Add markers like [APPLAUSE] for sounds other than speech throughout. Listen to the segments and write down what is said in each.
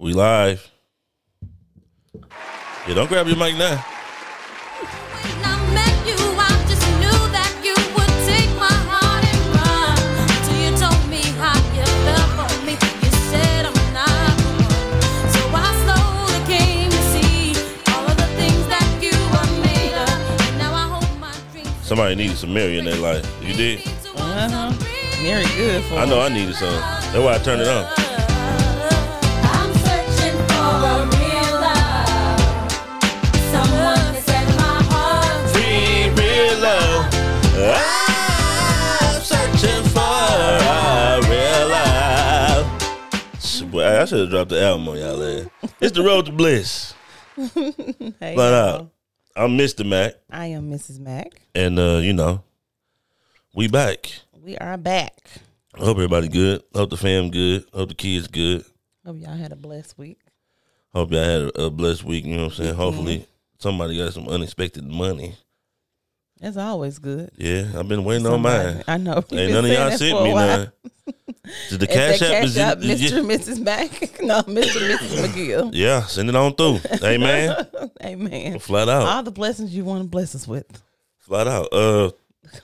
We live. Yeah, don't grab your mic now. When I met you, I just knew that you would take my heart and run. Till you told me how you felt for me. You said I'm not the one. So I slowly came to see all of the things that you were made of. And now I hope my dreams. Somebody needed some Mary in their life. You did? Uh-huh. Mary good for I know I needed some. That's why I turned it on. Should have dropped the album on y'all there. It's the road to bliss. [LAUGHS] Hey, But uh. I'm Mr. Mac, I am Mrs. Mac. and uh, you know, we back. We are back. I hope everybody good. Hope the fam good. Hope the kids good. Hope y'all had a blessed week. Hope y'all had a, a blessed week. You know what I'm saying? Hopefully, somebody got some unexpected money. It's always good. Yeah, I've been waiting on mine. I know. You've Ain't none of y'all sent me none. Did the [LAUGHS] cash app is cash out, yeah, Mr. and Mrs. Mac. no, Mr. and Mrs. McGill. [LAUGHS] yeah, send it on through. Amen. Amen. [LAUGHS] Flat out. All the blessings you want to bless us with. Flat out. Uh,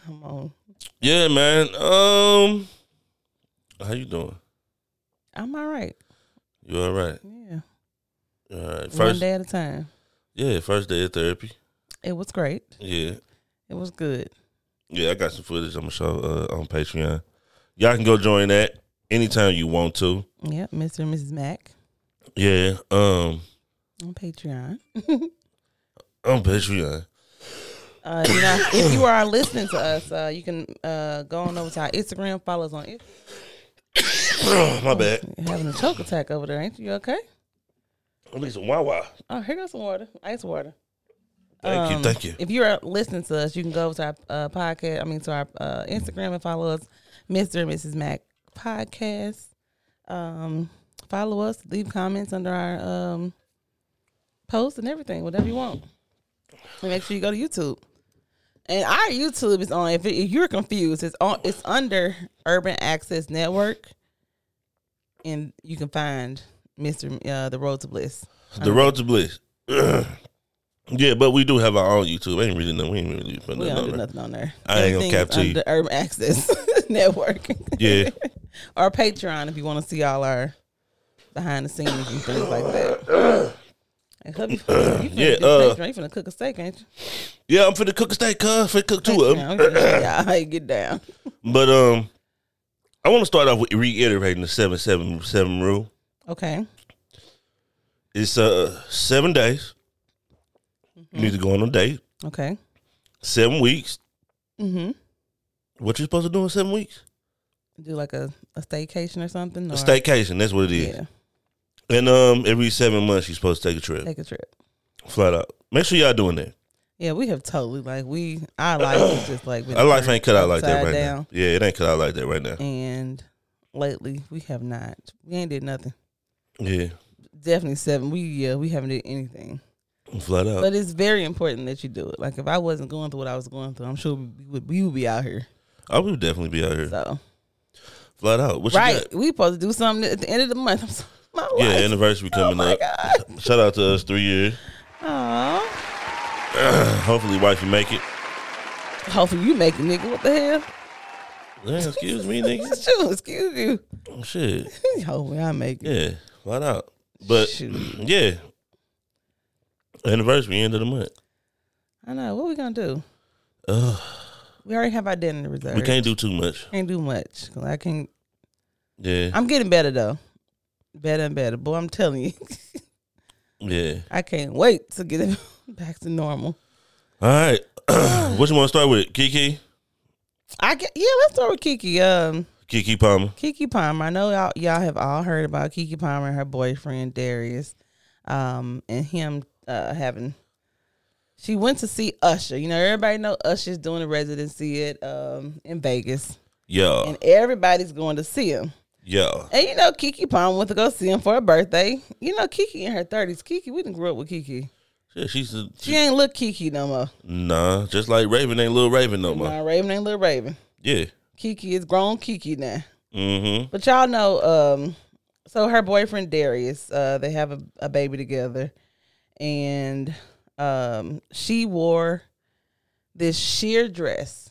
Come on. yeah, man. Um, how you doing? I'm all right. You all right? Yeah. All right. One First, day at a time. yeah, first day of therapy. It was great. Yeah, It was good. yeah. I got some footage. I'm gonna show uh, on Patreon. Y'all can go join that anytime you want to. Yeah, Mr. and Mrs. Mac Yeah. Um, on Patreon. [LAUGHS] on Patreon. Uh, you know, if you are listening to us, uh, you can uh, go on over to our Instagram, follow us on Instagram. [COUGHS] My bad. You're having a choke attack over there, ain't you? You okay? I need some Wawa. Oh, here goes some water, ice water. Thank you. Um, Thank you. If you're listening to us, you can go to our uh, podcast. I mean, to our uh, Instagram and follow us, Mr. and Mrs. Mac Podcast. Um, follow us, leave comments under our um, posts and everything, whatever you want. And make sure you go to YouTube. And our YouTube is on. If, it, if you're confused, it's on. It's under Urban Access Network, and you can find Mr. Uh, the Road to Bliss. The road to bliss. [CLEARS THROAT] yeah, but we do have our own YouTube. I ain't really know. We ain't really put We nothing don't on do there. nothing on there. I ain't gonna cap to you. under Urban Access [LAUGHS] Network. Yeah. [LAUGHS] or Patreon if you want to see all our behind the scenes and things like that. [COUGHS] And hubby, you finna [COUGHS] Yeah, uh, Patreon. You finna cook a steak, ain't you? Yeah, I'm finna cook a steak, cuz. Finna cook two of them. Patreon, I'm gonna show y'all how you get down. But um, I want to start off with reiterating the seven seven seven rule. Okay. It's uh seven days. You need to go on a date. Okay. Seven weeks. Mm-hmm. What you supposed to do in seven weeks? Do like a, a staycation or something. A staycation. That's what it is. Yeah. And um, every seven months you're supposed to take a trip. Take a trip. Flat out. Make sure y'all doing that. Yeah, we have totally like we our life is just like Our life ain't cut out like that right down. now. Yeah, it ain't cut out like that right now. And lately we have not. We ain't did nothing. Yeah, Definitely seven. We yeah, we haven't did anything. Flat out. But it's very important that you do it. Like if I wasn't going through what I was going through, I'm sure we would we would be out here. I would definitely be out here. So Flat out. What right, we supposed to do something at the end of the month. [LAUGHS] So, Yeah, life. anniversary Oh coming my up. god. [LAUGHS] Shout out to us, three years. Aw. [CLEARS THROAT] Hopefully, wife you make it. Hopefully you make it, nigga. What the hell? Yeah, excuse me, [LAUGHS] nigga. Shoot, excuse you. Oh, shit. Hopefully I make it. Yeah, flat out. But Shoot. [CLEARS THROAT] yeah, anniversary end of the month. I know. What we gonna do? Ugh, We already have our dinner reserved. we can't do too much. Can't do much. I can. Yeah, I'm getting better though. Better and better. Boy, I'm telling you, [LAUGHS] yeah. I can't wait to get it [LAUGHS] back to normal. All right. [CLEARS THROAT] what you want to start with? Keke, I get yeah. Let's start with Keke. Um, Keke Palmer. Keke Palmer. I know y'all y'all have all heard about Keke Palmer and her boyfriend Darius, um, and him uh having. She went to see Usher. You know, everybody know Usher's doing a residency at um in Vegas, Yeah, and everybody's going to see him. yeah. And you know, Keke Palmer went to go see him for her birthday. You know, Keke in her thirties. Keke, we didn't grow up with Keke. Yeah, she's a, She ain't look Keke no more. nah. Just like Raven ain't little Raven no more. Nah, Raven ain't little Raven. Yeah. Keke is grown Keke now. Mm-hmm. But y'all know, um, So her boyfriend Darius, uh, they have a, a baby together, and um, she wore this sheer dress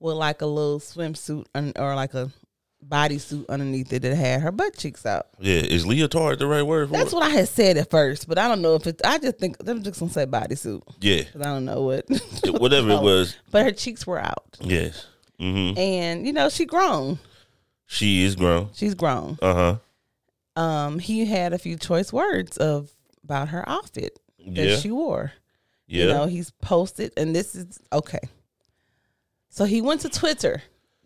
with like a little swimsuit un- or like a bodysuit underneath it that had her butt cheeks out. Yeah, is leotard the right word for That's it? what I had said at first, but I don't know if it's. I just think I'm just gonna say bodysuit Yeah, I don't know what. [LAUGHS] whatever it was. [LAUGHS] But her cheeks were out, Yes. hmm and you know she grown. She is grown. She's grown. Uh huh. Um, he had a few choice words of about her outfit that Yeah. she wore. Yeah. You know, he's posted, and this is okay. So he went to Twitter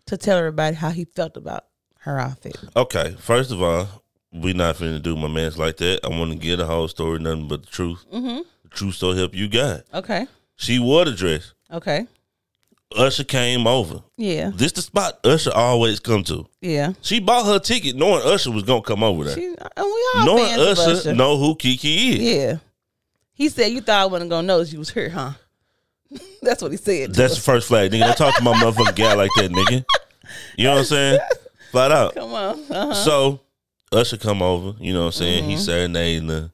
to tell everybody how he felt about her outfit. Okay, first of all, we not finna do my man's like that. I want to get the whole story, nothing but the truth. Mm-hmm. The truth so help you God. Okay. She wore the dress. Okay. Usher came over. Yeah. This the spot Usher always come to. Yeah. She bought her ticket knowing Usher was gonna come over there. She, and we all knowing fans Usher, Usher. know who Keke is. Yeah. He said you thought I wasn't gonna notice you was here, huh? [LAUGHS] That's what he said. That's the first flag, nigga. Don't talk to my motherfucking guy like that, nigga. You know what I'm saying? Flat out. Come on. Uh-huh. So Usher come over, you know what I'm saying? Mm-hmm. He serenading her.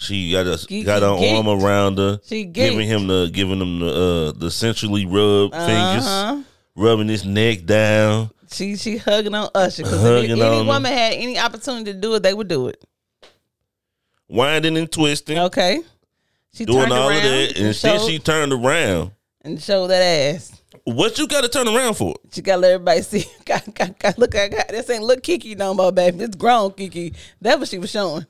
She got a Geeky got her arm around her, She giving him the giving him the uh the sensually rubbed fingers, Uh-huh. rubbing his neck down. She she hugging on Usher because if Hugging any on him. woman had any opportunity to do it, they would do it. winding and twisting, Okay. She doing turned all around of that, and then she turned around. and showed that ass. What you got to turn around for? She got to let everybody see. [LAUGHS] Look, I got this ain't look Keke no more, baby. It's grown Keke. That's what she was showing.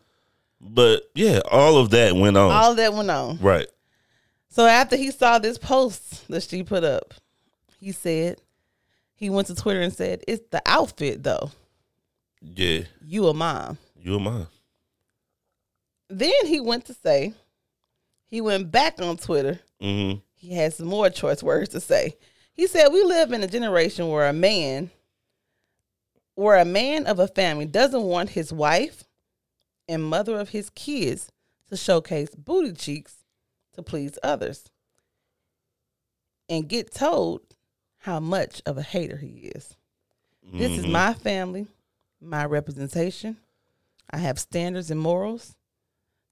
But yeah, all of that went on. All that went on. right. So after he saw this post that she put up, he said he went to Twitter and said, "It's the outfit, though. Yeah, You a mom." you and mine. Then he went to say, he went back on Twitter. Mm-hmm. He had some more choice words to say. He said, "We live in a generation where a man, where a man of a family doesn't want his wife and mother of his kids to showcase booty cheeks to please others, and get told how much of a hater he is. This is my family, my representation. I have standards and morals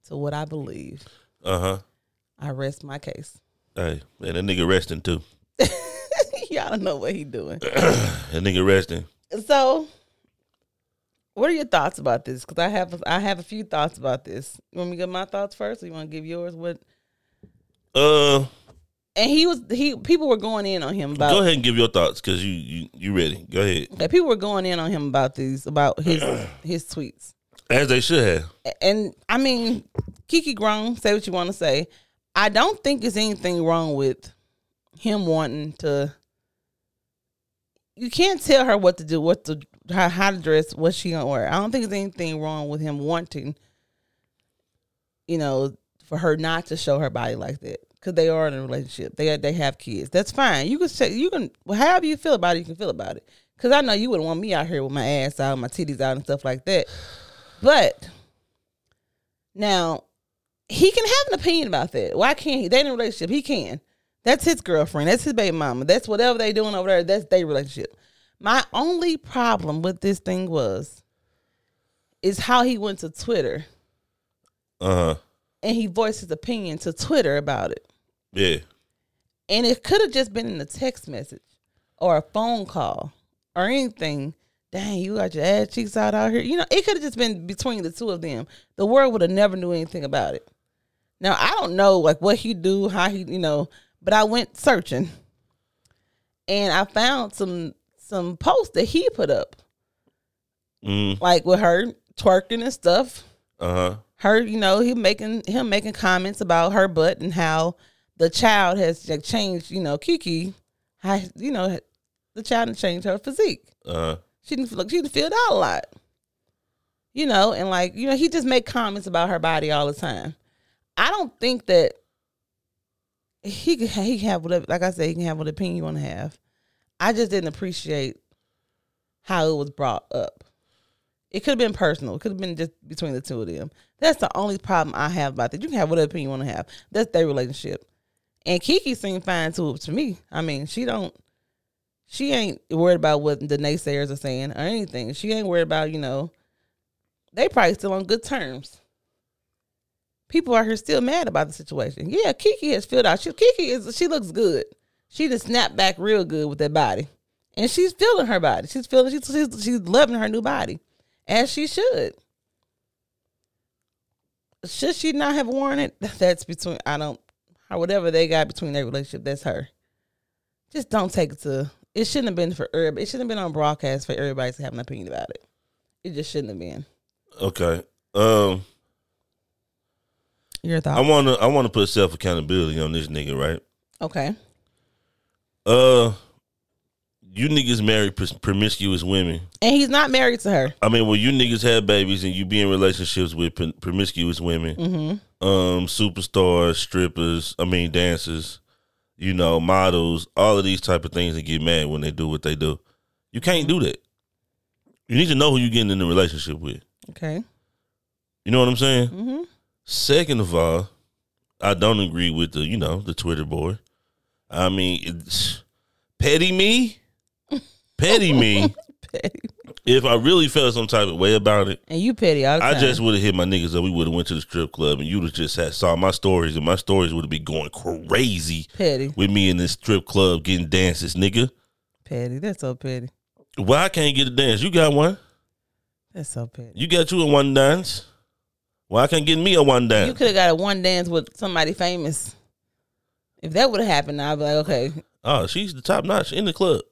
to what I believe. Uh huh. I rest my case." Hey, man, that nigga resting too. [LAUGHS] Y'all don't know what he doing. [COUGHS] That nigga resting. So, what are your thoughts about this? Because I have I have a few thoughts about this. You want me to give my thoughts first, or you want to give yours? What? Uh, And he was he people were going in on him about. go ahead and give your thoughts because you you you ready. Go ahead. Okay, people were going in on him about these about his [CLEARS THROAT] his tweets. As they should have. And I mean, Keke grown. Say what you want to say. I don't think there's anything wrong with him wanting to. You can't tell her what to do, what to how, to dress, what she gonna wear. I don't think there's anything wrong with him wanting, you know, for her not to show her body like that because they are in a relationship. They they have kids. That's fine. You can say you can however you feel about it. You can feel about it. Because I know you wouldn't want me out here with my ass out, my titties out, and stuff like that. But now he can have an opinion about that. Why can't he? They in a relationship. He can. That's his girlfriend. That's his baby mama. That's whatever they doing over there. That's their relationship. My only problem with this thing was is how he went to Twitter Uh huh. and he voiced his opinion to Twitter about it. Yeah. And it could have just been in a text message or a phone call or anything. Dang, you got your ass cheeks out out here. You know, it could have just been between the two of them. The world would have never knew anything about it. Now I don't know like what he do, how he, you know, but I went searching and I found some some posts that he put up, Mm. like with her twerking and stuff. Uh huh. her, you know, he making him making comments about her butt and how the child has like, changed, you know, Keke, how you know the child has changed her physique. Uh huh. She didn't feel she didn't feel out a lot, you know, and like you know he just make comments about her body all the time. I don't think that he can he can have whatever, like I said, he can have what opinion you want to have. I just didn't appreciate how it was brought up. It could have been personal. It could have been just between the two of them. That's the only problem I have about that. You can have whatever opinion you want to have. That's their relationship. And Keke seemed fine too to me. I mean, she don't she ain't worried about what the naysayers are saying or anything. She ain't worried about, you know, they probably still on good terms. People are here still mad about the situation. Yeah, Keke has filled out. She, Keke is she looks good. She just snapped back real good with that body, and she's feeling her body. She's feeling she's she's, she's loving her new body, as she should. Should she not have worn it? [LAUGHS] That's between I don't or whatever they got between their relationship. That's her. Just don't take it to. It shouldn't have been for everybody. It shouldn't have been on broadcast for everybody to have an opinion about it. It just shouldn't have been. Okay. Um, Your I wanna I wanna put self accountability on this nigga, right? okay. Uh, you niggas marry promiscuous women. And he's not married to her. I mean, when you niggas have babies and you be in relationships with promiscuous women, Mm-hmm. um, superstars, strippers, I mean dancers, you know, models, all of these type of things and get mad when they do what they do. You can't do that. You need to know who you're getting in a relationship with. Okay. You know what I'm saying? Mm-hmm. Second of all, I don't agree with the, you know, the Twitter boy. I mean, it's petty me, petty me. [LAUGHS] Petty. If I really felt some type of way about it, And you petty all the I just would have hit my niggas up. We would have went to the strip club, and you'd have just had saw my stories, and my stories would have been going crazy petty. with me in this strip club getting dances, nigga. Petty. That's so petty. Why I can't get a dance? You got one. That's so petty. You got you a one dance. Why I can't get me a one dance? You could have got a one dance with somebody famous. If that would have happened, I'd be like, okay. Oh, she's the top notch in the club.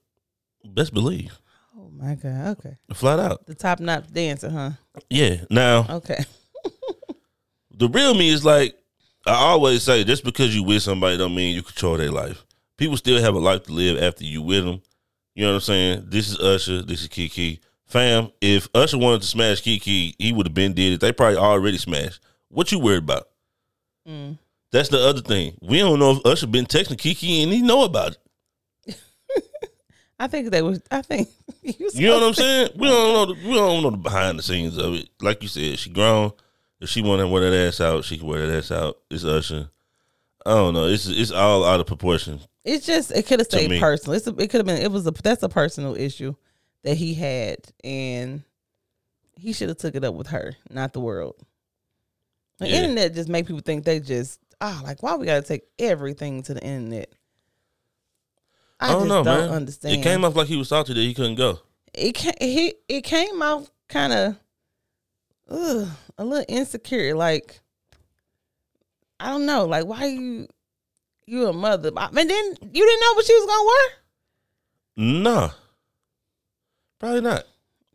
Best believe, Oh my God. Okay. flat out. The top notch dancer, huh? Yeah. Now Okay. [LAUGHS] the real me is like I always say, just because you with somebody don't mean you control their life. People still have a life to live after you with them. You know what I'm saying? This is Usher. This is Keke. Fam, if Usher wanted to smash Keke, he would have been did it. They probably already smashed. What you worried about? Mm. That's the other thing. We don't know if Usher been texting Keke and he know about it. [LAUGHS] I think they was. I think [LAUGHS] you, You know what I'm saying? We don't know. The, we don't know the behind the scenes of it. Like you said, she grown. If she want to wear that ass out, she can wear that ass out. It's Usher. I don't know. It's it's all out of proportion. It's just it could have stayed me. personal. It's a, it could have been. It was a that's a personal issue that he had, and he should have took it up with her, not the world. The Yeah. internet just make people think they just ah like why we got to take everything to the internet. I, I, don't just know, don't man. understand. It came off like he was salty that he couldn't go. it came he it came out kind of ugh, a little insecure like i don't know like why you you a mother mean then you didn't know what she was gonna wear Nah, probably not.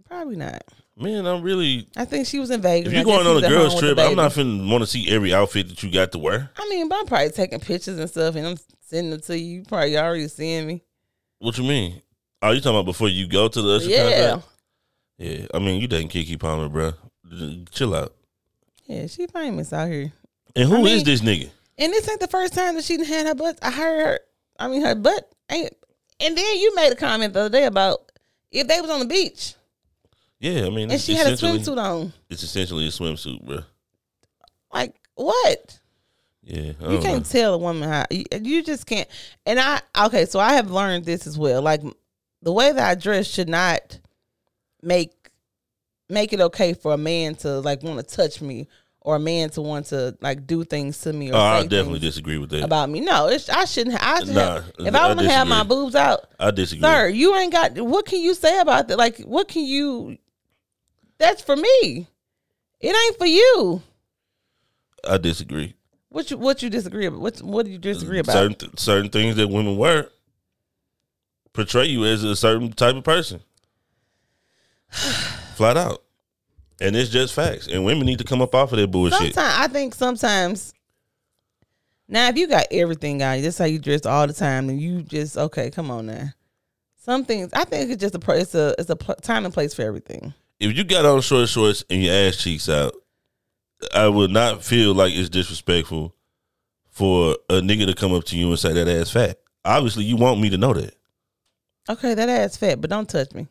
probably not Man, I'm really. i think she was in vegas If you're going on a girls trip, I'm not finna want to see every outfit that you got to wear. i mean but i'm probably taking pictures and stuff and i'm sending them to you you probably already seeing me What you mean? Oh, you talking about before you go to the Usher yeah? Yeah, I mean you dating Keke Palmer, bro. Chill out. yeah she famous out here And who I is mean- this nigga? And this ain't the first time that she had her butt. I heard her. I mean, her butt ain't. And then you made a comment the other day about if they was on the beach Yeah, I mean, and she had a swimsuit on. It's essentially a swimsuit, bro. Like what? Yeah, You can't know. tell a woman how. You, you just can't. And I okay. So I have learned this as well. Like the way that I dress should not make make it okay for a man to like want to touch me or a man to want to like do things to me or Oh, I definitely disagree with that. about me. No, it's, I shouldn't. I should Nah, have, if I I want to have my boobs out. I disagree. Sir, you ain't got what can you say about that? Like what can you That's for me. It ain't for you. I disagree. What you what you disagree about? What what do you disagree about? Certain th- certain things that women wear portray you as a certain type of person. [SIGHS] Flat out. And it's just facts. And women need to come up off of that bullshit. Sometimes I think sometimes now if you got everything out, that's how you dress all the time, and you just okay, come on now. Some things I think it's just a it's a it's a pl- time and place for everything. If you got on short shorts and your ass cheeks out, I would not feel like it's disrespectful for a nigga to come up to you and say that ass fat. Obviously, you want me to know that. Okay, that ass fat, but don't touch me.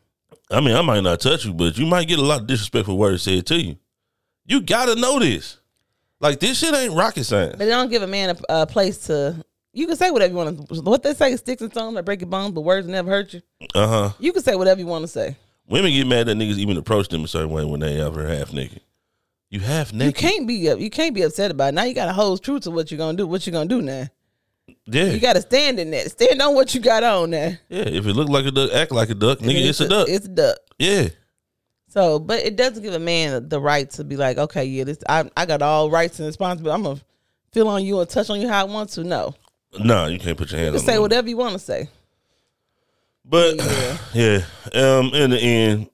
I mean, I might not touch you, but you might get a lot of disrespectful words said to you. You gotta know this. Like this shit ain't rocket science. But they don't give a man a, a place to. You can say whatever you want to. What they say, sticks and stones that break your bones, but words never hurt you. Uh huh. You can say whatever you want to say. Women get mad that niggas even approach them a certain way when they ever half naked. You half You can't be up. You can't be upset about it. Now you got to hold true to what you're gonna do. What you gonna do now? yeah, You got to stand in that. Stand on what you got on there. yeah. If it look like a duck, act like a duck, nigga. It's, a, duck. It's a duck. yeah, So, but it doesn't give a man the right to be like, okay, yeah, this I I got all rights and responsibility. I'm gonna feel on you and touch on you how I want to. No, nah, you can't put your hand you on. can say them. whatever you want to say. But Yeah. [SIGHS] yeah, um, in the end,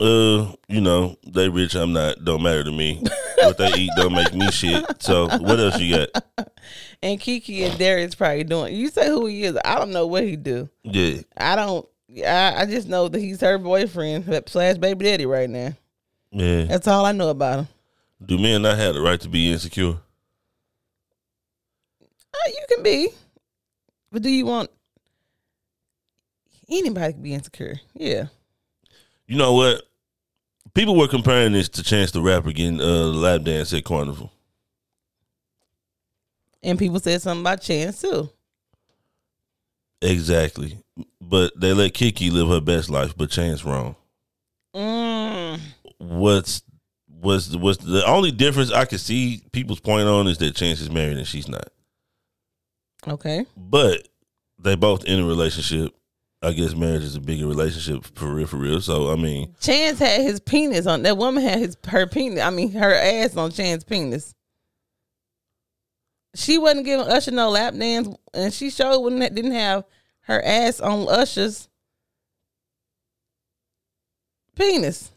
uh, you know, they rich, I'm not. Don't matter to me. what they eat don't make me shit. So what else you got? [LAUGHS] And Keke and Darius probably doing. You say who he is. I don't know what he do. Yeah, I don't. I, I just know that he's her boyfriend slash baby daddy right now. yeah. That's all I know about him. Do men not have the right to be insecure? Uh, you can be, but do you want anybody can be insecure? Yeah. You know what? People were comparing this to Chance the Rapper getting uh, lap dance at Carnival. And people said something about Chance too. Exactly. But they let Keke live her best life, but Chance wrong. Mm. What's what's the, what's the only difference I could see people's point on is that Chance is married and she's not. Okay. But they both in a relationship. I guess marriage is a bigger relationship for real, for real. So I mean, Chance had his penis on that woman had his her penis. I mean her ass on Chan's penis. She wasn't giving Usher no lap dance, and she showed when that didn't have her ass on Usher's penis.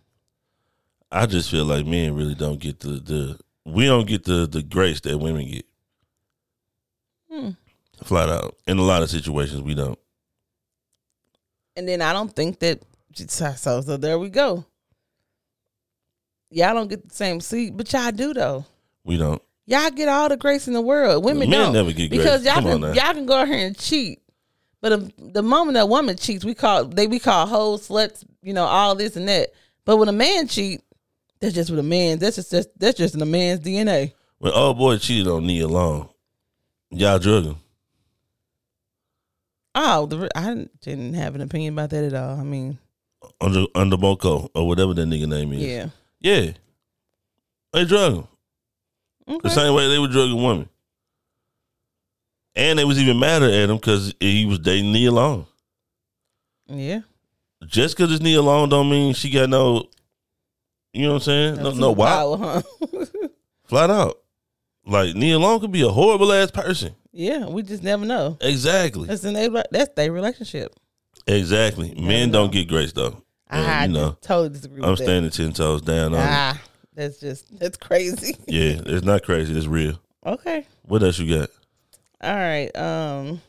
I just feel like men really don't get the the we don't get the the grace that women get. Hmm. Flat out. In a lot of situations, we don't. And then I don't think that so so, so there we go. Y'all don't get the same seat, but y'all do though. We don't. Y'all get all the grace in the world. Women Men don't never get grace. because y'all Come on can now. y'all can go out here and cheat. But if, the moment a woman cheats, we call they we call hoes, sluts, you know, all this and that. But when a man cheat, that's just with a man. That's just, just that's just in a man's DNA. When old boy cheated on Nia Long, y'all drug him. Oh, the, I didn't have an opinion about that at all. I mean, Under under Boko or whatever that nigga name is. yeah, Yeah. They drug him. The same way they were drugging women. And they was even madder at him because he was dating Nia Long. yeah. Just because it's Nia Long don't mean she got no, you know what I'm saying? No, no, wow. Superpower, huh? [LAUGHS] Flat out. Like Nia Long could be a horrible ass person. Yeah, we just never know. Exactly. That's in they that's their relationship. Exactly. Men don't get grace though. And, I you know, totally disagree I'm with that. standing ten toes down. Ah, that's just that's crazy. [LAUGHS] Yeah, it's not crazy. It's real. okay. What else you got? All right. Um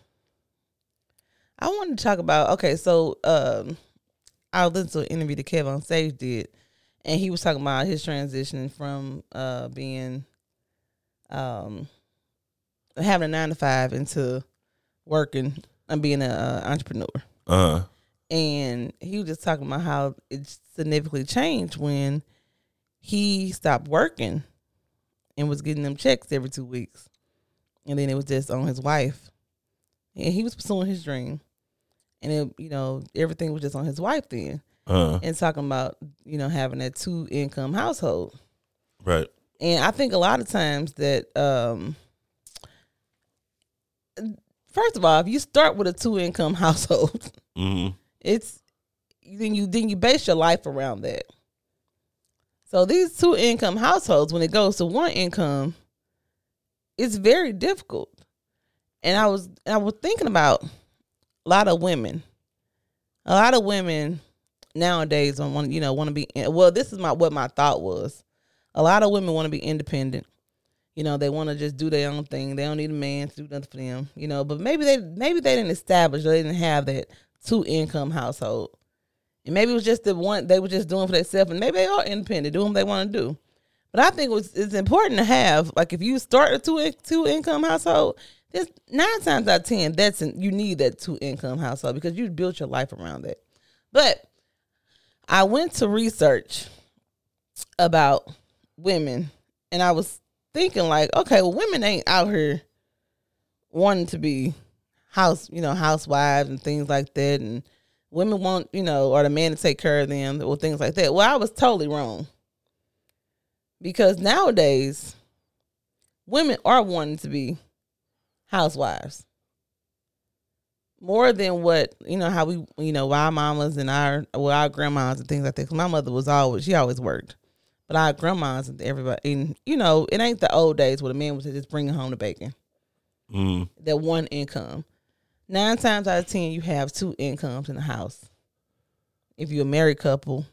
I wanted to talk about okay, so um I listened to an interview that KevOnStage did and he was talking about his transition from uh being um having a nine to five into working and being an uh, entrepreneur. Uh And he was just talking about how it significantly changed when he stopped working and was getting them checks every two weeks. And then it was just on his wife. And he was pursuing his dream. And it, you know, everything was just on his wife then. uh And talking about, you know, having a two income household. right. And I think a lot of times that um first of all, if you start with a two income [LAUGHS] household, hmm it's then you then you base your life around that. So these two income households, when it goes to one income, it's very difficult. And I was I was thinking about a lot of women. A lot of women nowadays want you know want to be well. This is my what my thought was. A lot of women want to be independent. You know, they want to just do their own thing. They don't need a man to do nothing for them. You know, but maybe they maybe they didn't establish. Or they didn't have that two income household. And maybe it was just the one they were just doing for themselves, and maybe they are independent, doing what they want to do. But I think it was, it's important to have like if you start a two two income household, there's nine times out of ten that's in, you need that two income household because you built your life around that. But I went to research about women, and I was thinking like, okay, well, women ain't out here wanting to be house, you know, housewives and things like that, and women want, you know, or the man to take care of them or things like that. Well, I was totally wrong. because nowadays women are wanting to be housewives more than what you know how we you know our mamas and our well our grandmas and things like that. 'Cause my mother was always she always worked, but our grandmas and everybody and you know it ain't the old days where the man was just bringing home the bacon Mm. that one income. Nine times out of ten, you have two incomes in the house. If you're a married couple,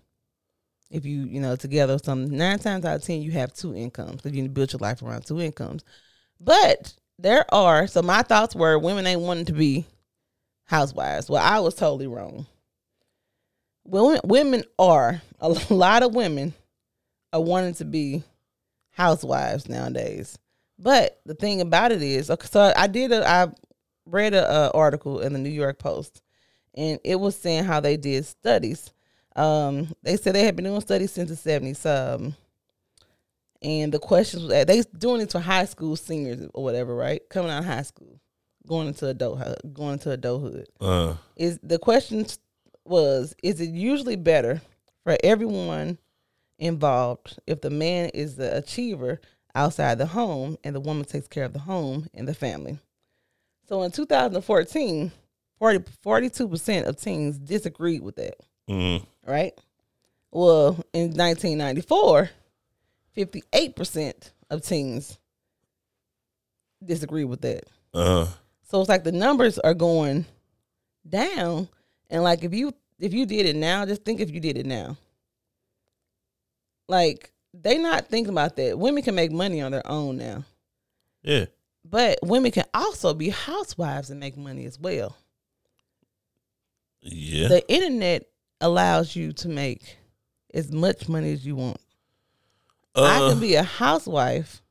if you you know together or something, nine times out of ten, you have two incomes. If you build your life around two incomes, but there are so my thoughts were women ain't wanting to be housewives. Well, I was totally wrong. Women women are a [LAUGHS] lot of women are wanting to be housewives nowadays. But the thing about it is, okay, so I did a, I read a, uh article in the New York Post, and it was saying how they did studies. Um, they said they had been doing studies since the seventies. Um, and the questions was they doing it to high school seniors or whatever, right? Coming out of high school, going into adult, going into adulthood Uh, is the question was is it usually better for everyone involved if the man is the achiever outside the home and the woman takes care of the home and the family so in 2014 40, 42% of teens disagreed with that mm, right well in 1994 58% of teens disagree with that Uh-huh. so it's like the numbers are going down. And like if you if you did it now, just think if you did it now. Like they not thinking about that. Women can make money on their own now. yeah, But women can also be housewives and make money as well. yeah. The internet allows you to make as much money as you want. I Uh, can be a housewife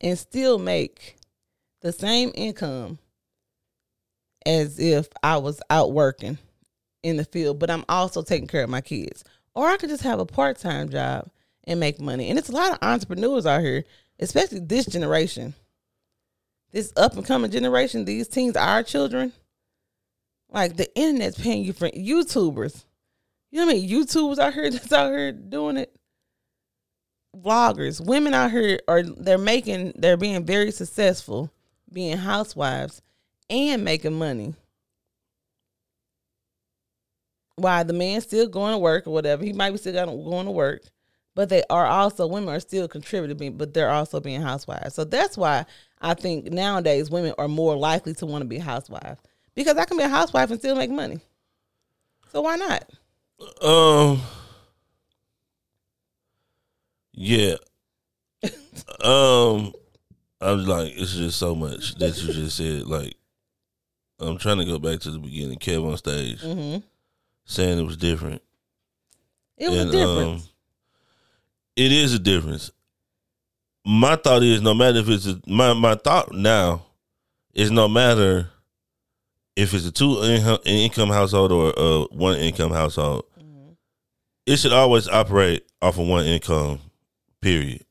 and still make the same income as if I was out working in the field, but I'm also taking care of my kids. Or I could just have a part time job and make money. And it's a lot of entrepreneurs out here, especially this generation. This up and coming generation, these teens, our children, like the internet's paying you for YouTubers. You know what I mean? YouTubers out here [LAUGHS] that's out here doing it vloggers, women out here are they're making they're being very successful being housewives and making money. While the man's still going to work or whatever, he might be still going going to work, but they are also women are still contributing, but they're also being housewives. So that's why I think nowadays women are more likely to want to be housewives because I can be a housewife and still make money. So why not? Um. Yeah. [LAUGHS] um. I was like, it's just so much that you just said. Like, I'm trying to go back to the beginning. KevOnStage hmm saying it was different. It was And, a difference. um, it is a difference. My thought is no matter if it's a, my my thought now is no matter if it's a two income, income household or a one income household, Mm-hmm. it should always operate off of one income. Period.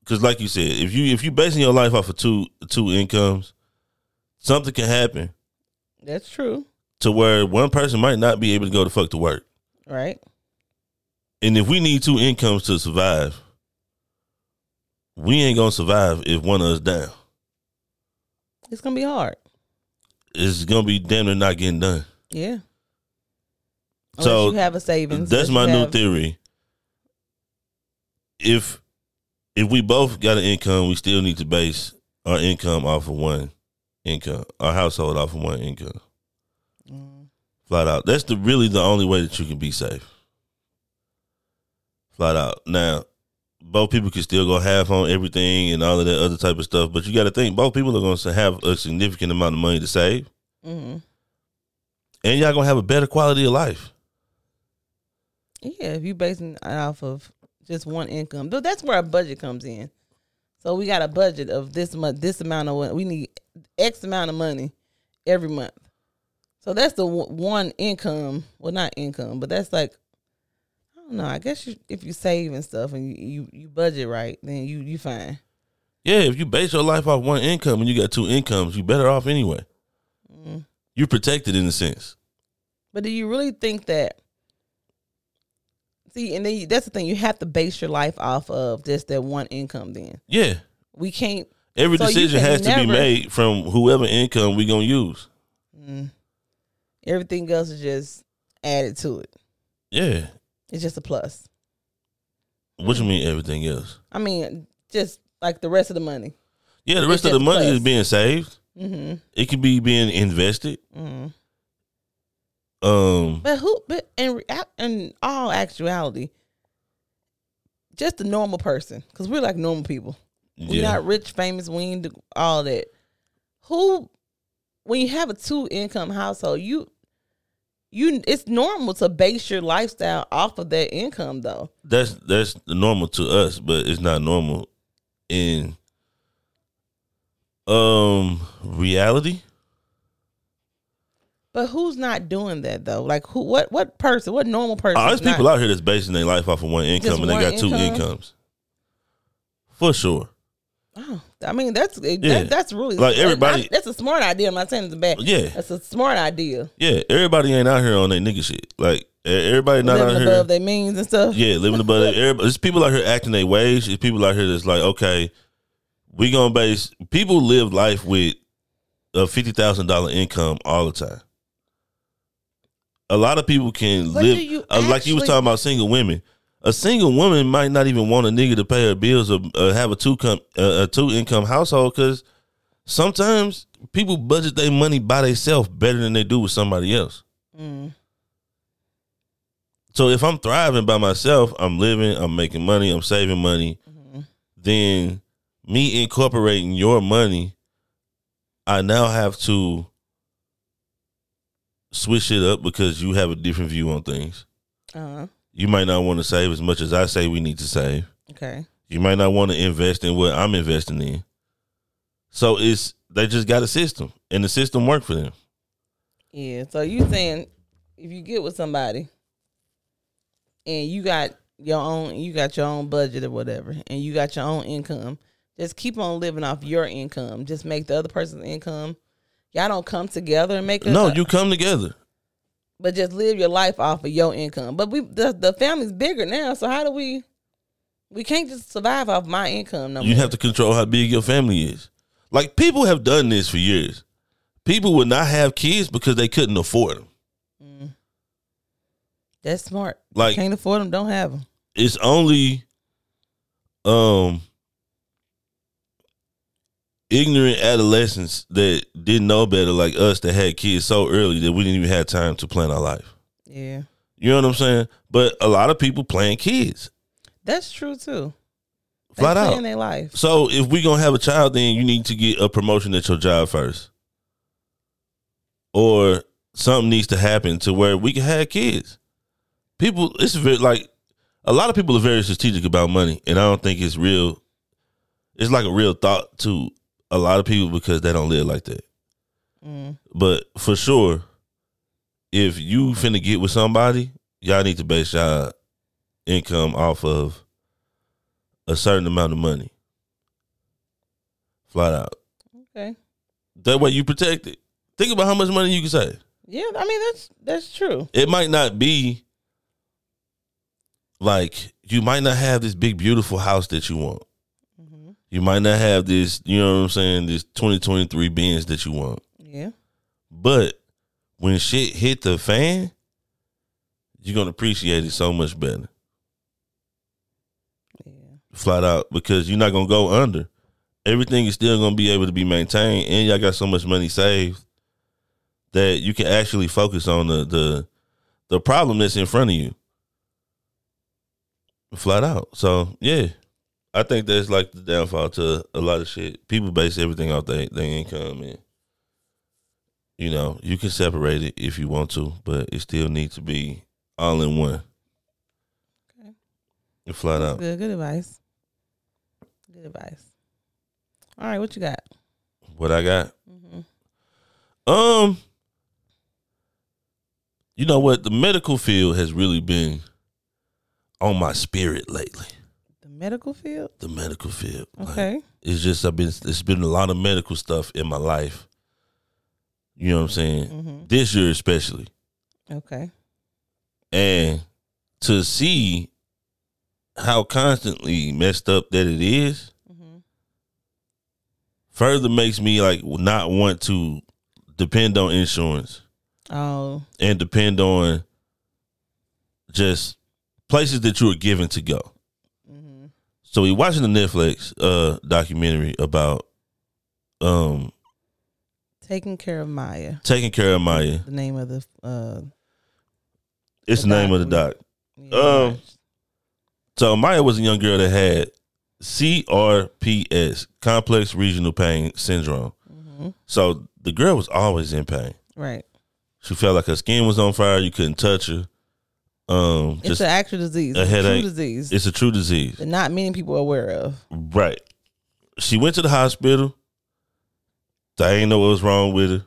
Because, like you said, if you if you basing your life off of two two incomes, something can happen That's true, to where one person might not be able to go to fuck to work. right? And if we need two incomes to survive, we ain't gonna survive if one of us down. It's gonna be hard. It's gonna be damn near not getting done. Yeah. Unless So, you have a savings. That's my new have- theory. If if we both got an income, we still need to base our income off of one income, our household off of one income. Flat out. That's the really the only way that you can be safe. Flat out. Now, both people can still go half on everything and all of that other type of stuff, but you got to think both people are going to have a significant amount of money to save, Mhm. and y'all going to have a better quality of life. Yeah, if you're basing it off of just one income, but that's where a budget comes in. So we got a budget of this month, this amount of we need X amount of money every month. So that's the one- one income. Well, not income, but that's like I don't know. I guess you, if you save and stuff and you, you you budget right, then you you fine. Yeah, if you base your life off one income and you got two incomes, you better off anyway. Mm. You're protected in a sense. But do you really think that See, and then you, that's the thing. You have to base your life off of just that one income. Then Yeah. we can't. Every So decision can has to be made from whoever income we're gonna use. Everything else is just added to it. Yeah. It's just a plus. What you mean everything else? I mean, just like the rest of the money. Yeah, the rest of the money plus. is being saved. Mm-hmm. It could be being invested. Mm-hmm. Um, But who? But in in all actuality, just a normal person, because we're like normal people. We're yeah, not rich, famous. We ain't all that. Who? When you have a two income household, you you it's normal to base your lifestyle off of that income, though. that's that's normal to us, but it's not normal in um reality. But who's not doing that though? Like who? What? What person? What normal person? Oh, there's people out here that's basing their life off of one income, Just and they got two incomes. For sure. Oh, I mean, that's that, that's really Like, everybody- that's a smart idea. I'm not saying it's a bad. Yeah. that's a smart idea. Yeah, everybody ain't out here on that nigga shit. Like everybody not Living out here. Living above their means and stuff. Yeah, living above it. [LAUGHS] Everybody, there's people out here acting their wage. There's people out here that's like, okay, we gonna base. People live life with a fifty thousand dollar income all the time. A lot of people can live you uh, like you was talking about single women. A single woman might not even want a nigga to pay her bills or uh, have a two com- uh, a two income household because sometimes people budget their money by themselves better than they do with somebody else. Mm. So if I'm thriving by myself, I'm living, I'm making money, I'm saving money, Mm-hmm. then me incorporating your money, I now have to switch it up because you have a different view on things. Uh-huh. You might not want to save as much as I say we need to save. Okay. You might not want to invest in what I'm investing in. So it's they just got a system and the system worked for them. Yeah. So you saying if you get with somebody and you got your own you got your own budget or whatever and you got your own income, just keep on living off your income. Just make the other person's income. Y'all don't come together and make a No, you come together. But just live your life off of your income. But we the, the family's bigger now, so how do we we can't just survive off my income no You more. have to control how big your family is. Like people have done this for years. People would not have kids because they couldn't afford them. That's smart. Like- can't afford them, don't have them. It's only um ignorant adolescents that didn't know better like us that had kids so early that we didn't even have time to plan our life. Yeah, You know what I'm saying? But a lot of people plan kids. that's true too. They Flat plan out. their life. So if we're gonna have a child, then you need to get a promotion at your job first, or something needs to happen to where we can have kids. People, it's very like a lot of people are very strategic about money, and I don't think it's real. It's like a real thought to a lot of people because they don't live like that. Mm. But for sure, if you finna get with somebody, y'all need to base y'all income off of a certain amount of money. Flat out. Okay. That way you protect it. Think about how much money you can save. Yeah, I mean that's that's true. It might not be like you might not have this big beautiful house that you want. You might not have this, you know what I'm saying, this 2023 Benz that you want. Yeah. But when shit hit the fan, you're gonna appreciate it so much better. Yeah. Flat out. Because you're not gonna go under. Everything is still gonna be able to be maintained and y'all got so much money saved that you can actually focus on the the the problem that's in front of you. Flat out. So yeah. I think that's like the downfall to a lot of shit. People base everything off their, their income and you know, you can separate it if you want to, but it still needs to be all in one. Okay. And Flat out. Good good advice. Good advice. All right, what you got? What I got? Mm-hmm. Um, you know what? The medical field has really been on my spirit lately. Medical field? The medical field. Like, Okay. it's just I've been. It's been a lot of medical stuff in my life. You know what I'm saying? Mm-hmm. This year especially, Okay. and to see how constantly messed up that it is, Mhm. further makes me like not want to depend on insurance Oh, and depend on just places that you are given to go. So we watching the Netflix uh documentary about um taking care of Maya. taking care of Maya. The name of the uh, It's the, The name of the doc. yeah, Um, So Maya was a young girl that had CRPS, complex regional pain syndrome. Mhm. So the girl was always in pain. right. She felt like her skin was on fire. You couldn't touch her. Um, It's an actual disease. a It's headache. true disease it's a true disease. that not many people are aware of. Right. She went to the hospital. They ain't know what was wrong with her.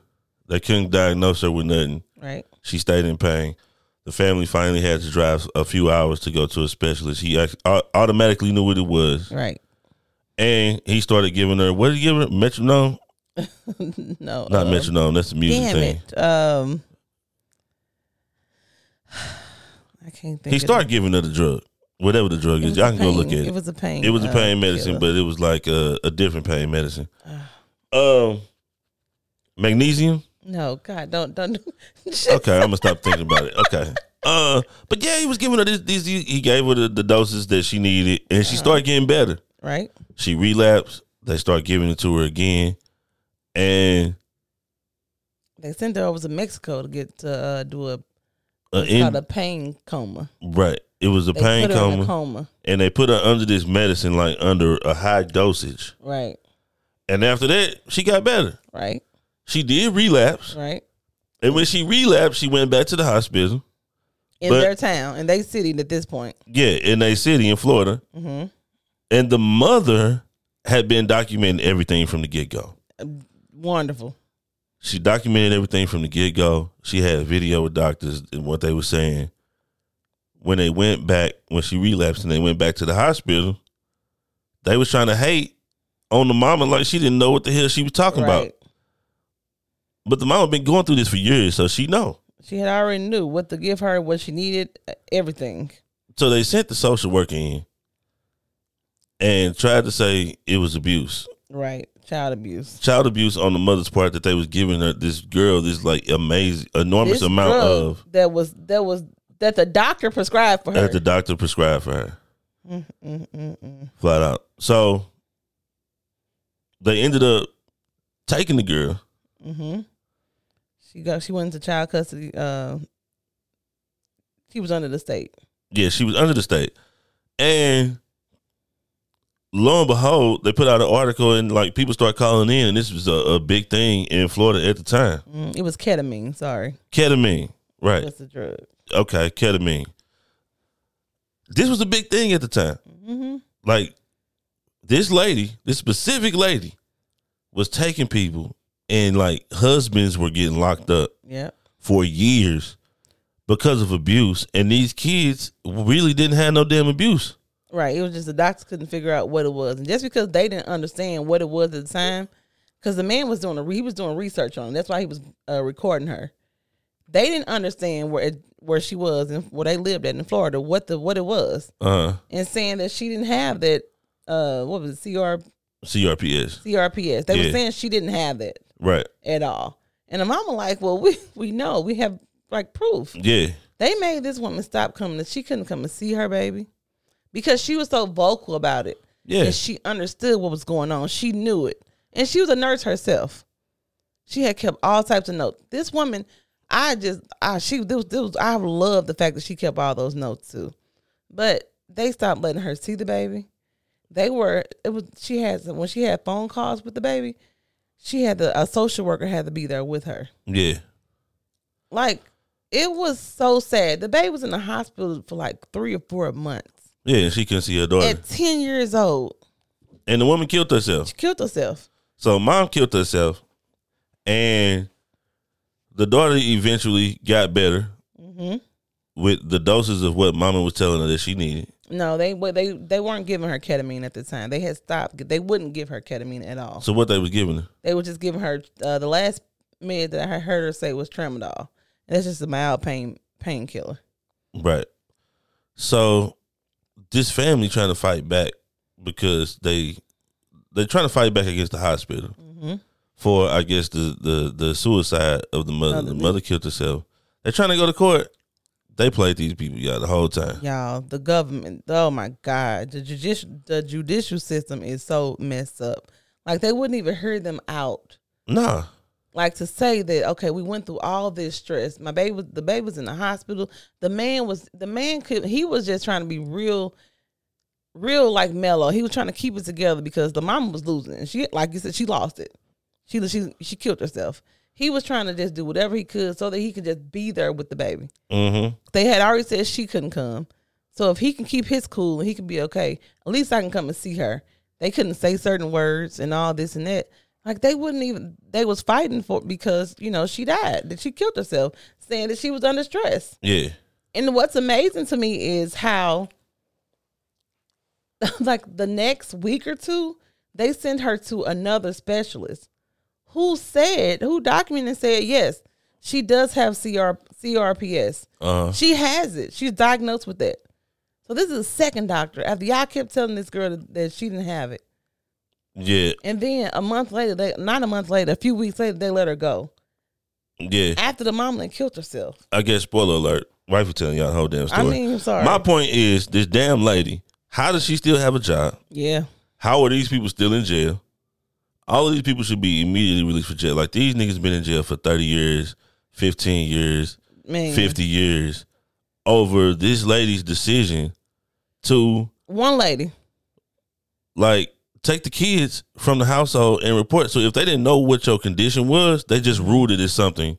They couldn't diagnose her with nothing. Right. She stayed in pain. The family finally had to drive a few hours to go to a specialist. He automatically knew what it was, Right. and he started giving her what did he give her? Metronome, [LAUGHS] no. not uh, metronome. That's the music Damn thing. it. Um, I can't think. He started giving her the drug, whatever the drug is. Y'all can go look at it. It was a pain. It was a uh, pain medicine, killer. but it was like a, a different pain medicine. Um, magnesium. no, God, don't don't. [LAUGHS] Okay, I'm gonna stop thinking about it. Okay. Uh, but yeah, he was giving her this. These he gave her the, the doses that she needed, and she started getting better. right. She relapsed. They start giving it to her again, and They sent her over to Mexico to get to uh, do a it's in, called a pain coma. right, it was a They pain put her in coma, a coma. and they put her under this medicine like under a high dosage. Right. And after that, she got better. Right. She did relapse, Right. and when she relapsed, she went back to the hospital. In But- their town, in their city at this point. Yeah, in a city in Florida, Mm-hmm. and the mother had been documenting everything from the get go. Wonderful. She documented everything from the get go. She had a video with doctors and what they were saying. When they went back, when she relapsed and they went back to the hospital, they was trying to hate on the mama like she didn't know what the hell she was talking about. But the mama been going through this for years, so she know. She had already knew what to give her, what she needed, everything. So they sent the social worker in and tried to say it was abuse. Right. Child abuse. Child abuse on the mother's part that they was giving her this girl this like amazing enormous This amount of that was that was that the doctor prescribed for her. that the doctor prescribed for her. Mm, mm, mm, mm. flat out. So they ended up taking the girl. Mm-hmm. She got she went into child custody. Uh, she was under the state. Yeah, she was under the state, and lo and behold, they put out an article and like people start calling in, and this was a, a big thing in Florida at the time. Mm, it was ketamine. Sorry, Ketamine, right? that's the drug. Okay, ketamine. This was a big thing at the time. Mm-hmm. Like this lady, this specific lady, was taking people, and like husbands were getting locked up. Yeah. for years because of abuse, and these kids really didn't have no damn abuse. Right. It was just the doctors couldn't figure out what it was, and just because they didn't understand what it was at the time, because the man was doing a he was doing research on it. That's why he was uh, recording her. They didn't understand where it, where she was and where they lived at in Florida, what the what it was, Uh, and saying that she didn't have that. Uh, what was it? CR, CRPS, CRPS. They Yeah. were saying she didn't have that right? at all. And the mama like, well, we we know we have like proof. Yeah, They made this woman stop coming. That she couldn't come and see her baby because she was so vocal about it. yeah, And she understood what was going on. She knew it. And she was a nurse herself. She had kept all types of notes. This woman, I just, I she, this this was, I love the fact that she kept all those notes too. But they stopped letting her see the baby. They were, it was, she had, when she had phone calls with the baby, she had the, a social worker had to be there with her. yeah, Like, it was so sad. The baby was in the hospital for like three or four months. Yeah. She couldn't see her daughter, At 10 years old, and the woman killed herself. she killed herself. So mom killed herself, and the daughter eventually got better hmm with the doses of what mama was telling her that she needed. No, they they they weren't giving her ketamine at the time. They had stopped. They wouldn't give her ketamine at all. So what they was giving her? They were just giving her uh, the last med that I heard her say was tramadol. And that's just a mild pain painkiller. Right. So this family trying to fight back because they they're trying to fight back against the hospital Mm-hmm. for I guess the the the suicide of the mother. The mother killed herself. They're trying to go to court. They played these people, yeah, the whole time. Y'all, the government, oh my God, the judicial the judicial system is so messed up. Like they wouldn't even hear them out. Nah. Like to say that, okay, we went through all this stress. My baby was the baby was in the hospital. The man was the man could he was just trying to be real, real like mellow. He was trying to keep it together because the mama was losing. And she like you said, she lost it. She she she killed herself. He was trying to just do whatever he could so that he could just be there with the baby. Mm-hmm. they had already said she couldn't come. So if he can keep his cool and he can be okay, at least I can come and see her. They couldn't say certain words and all this and that. Like they wouldn't even they was fighting for because, you know, she died, that she killed herself, saying that she was under stress. Yeah. And what's amazing to me is how [LAUGHS] like the next week or two, they sent her to another specialist who said, who documented said, yes, she does have CR, CRPS. Uh She has it. She's diagnosed with it. So this is a second doctor. After y'all kept telling this girl that, that she didn't have it, yeah. and then a month later, they not a month later, a few weeks later, they let her go. Yeah. After the done killed herself. I guess spoiler alert. Wifey telling y'all the whole damn story. I mean, I'm sorry. My point is this damn lady, how does she still have a job? yeah, How are these people still in jail? All of these people should be immediately released from jail. Like these niggas been in jail for 30 years, 15 years, man. 50 years over this lady's decision to One lady. like take the kids from the household and report. So if they didn't know what your condition was, they just ruled it as something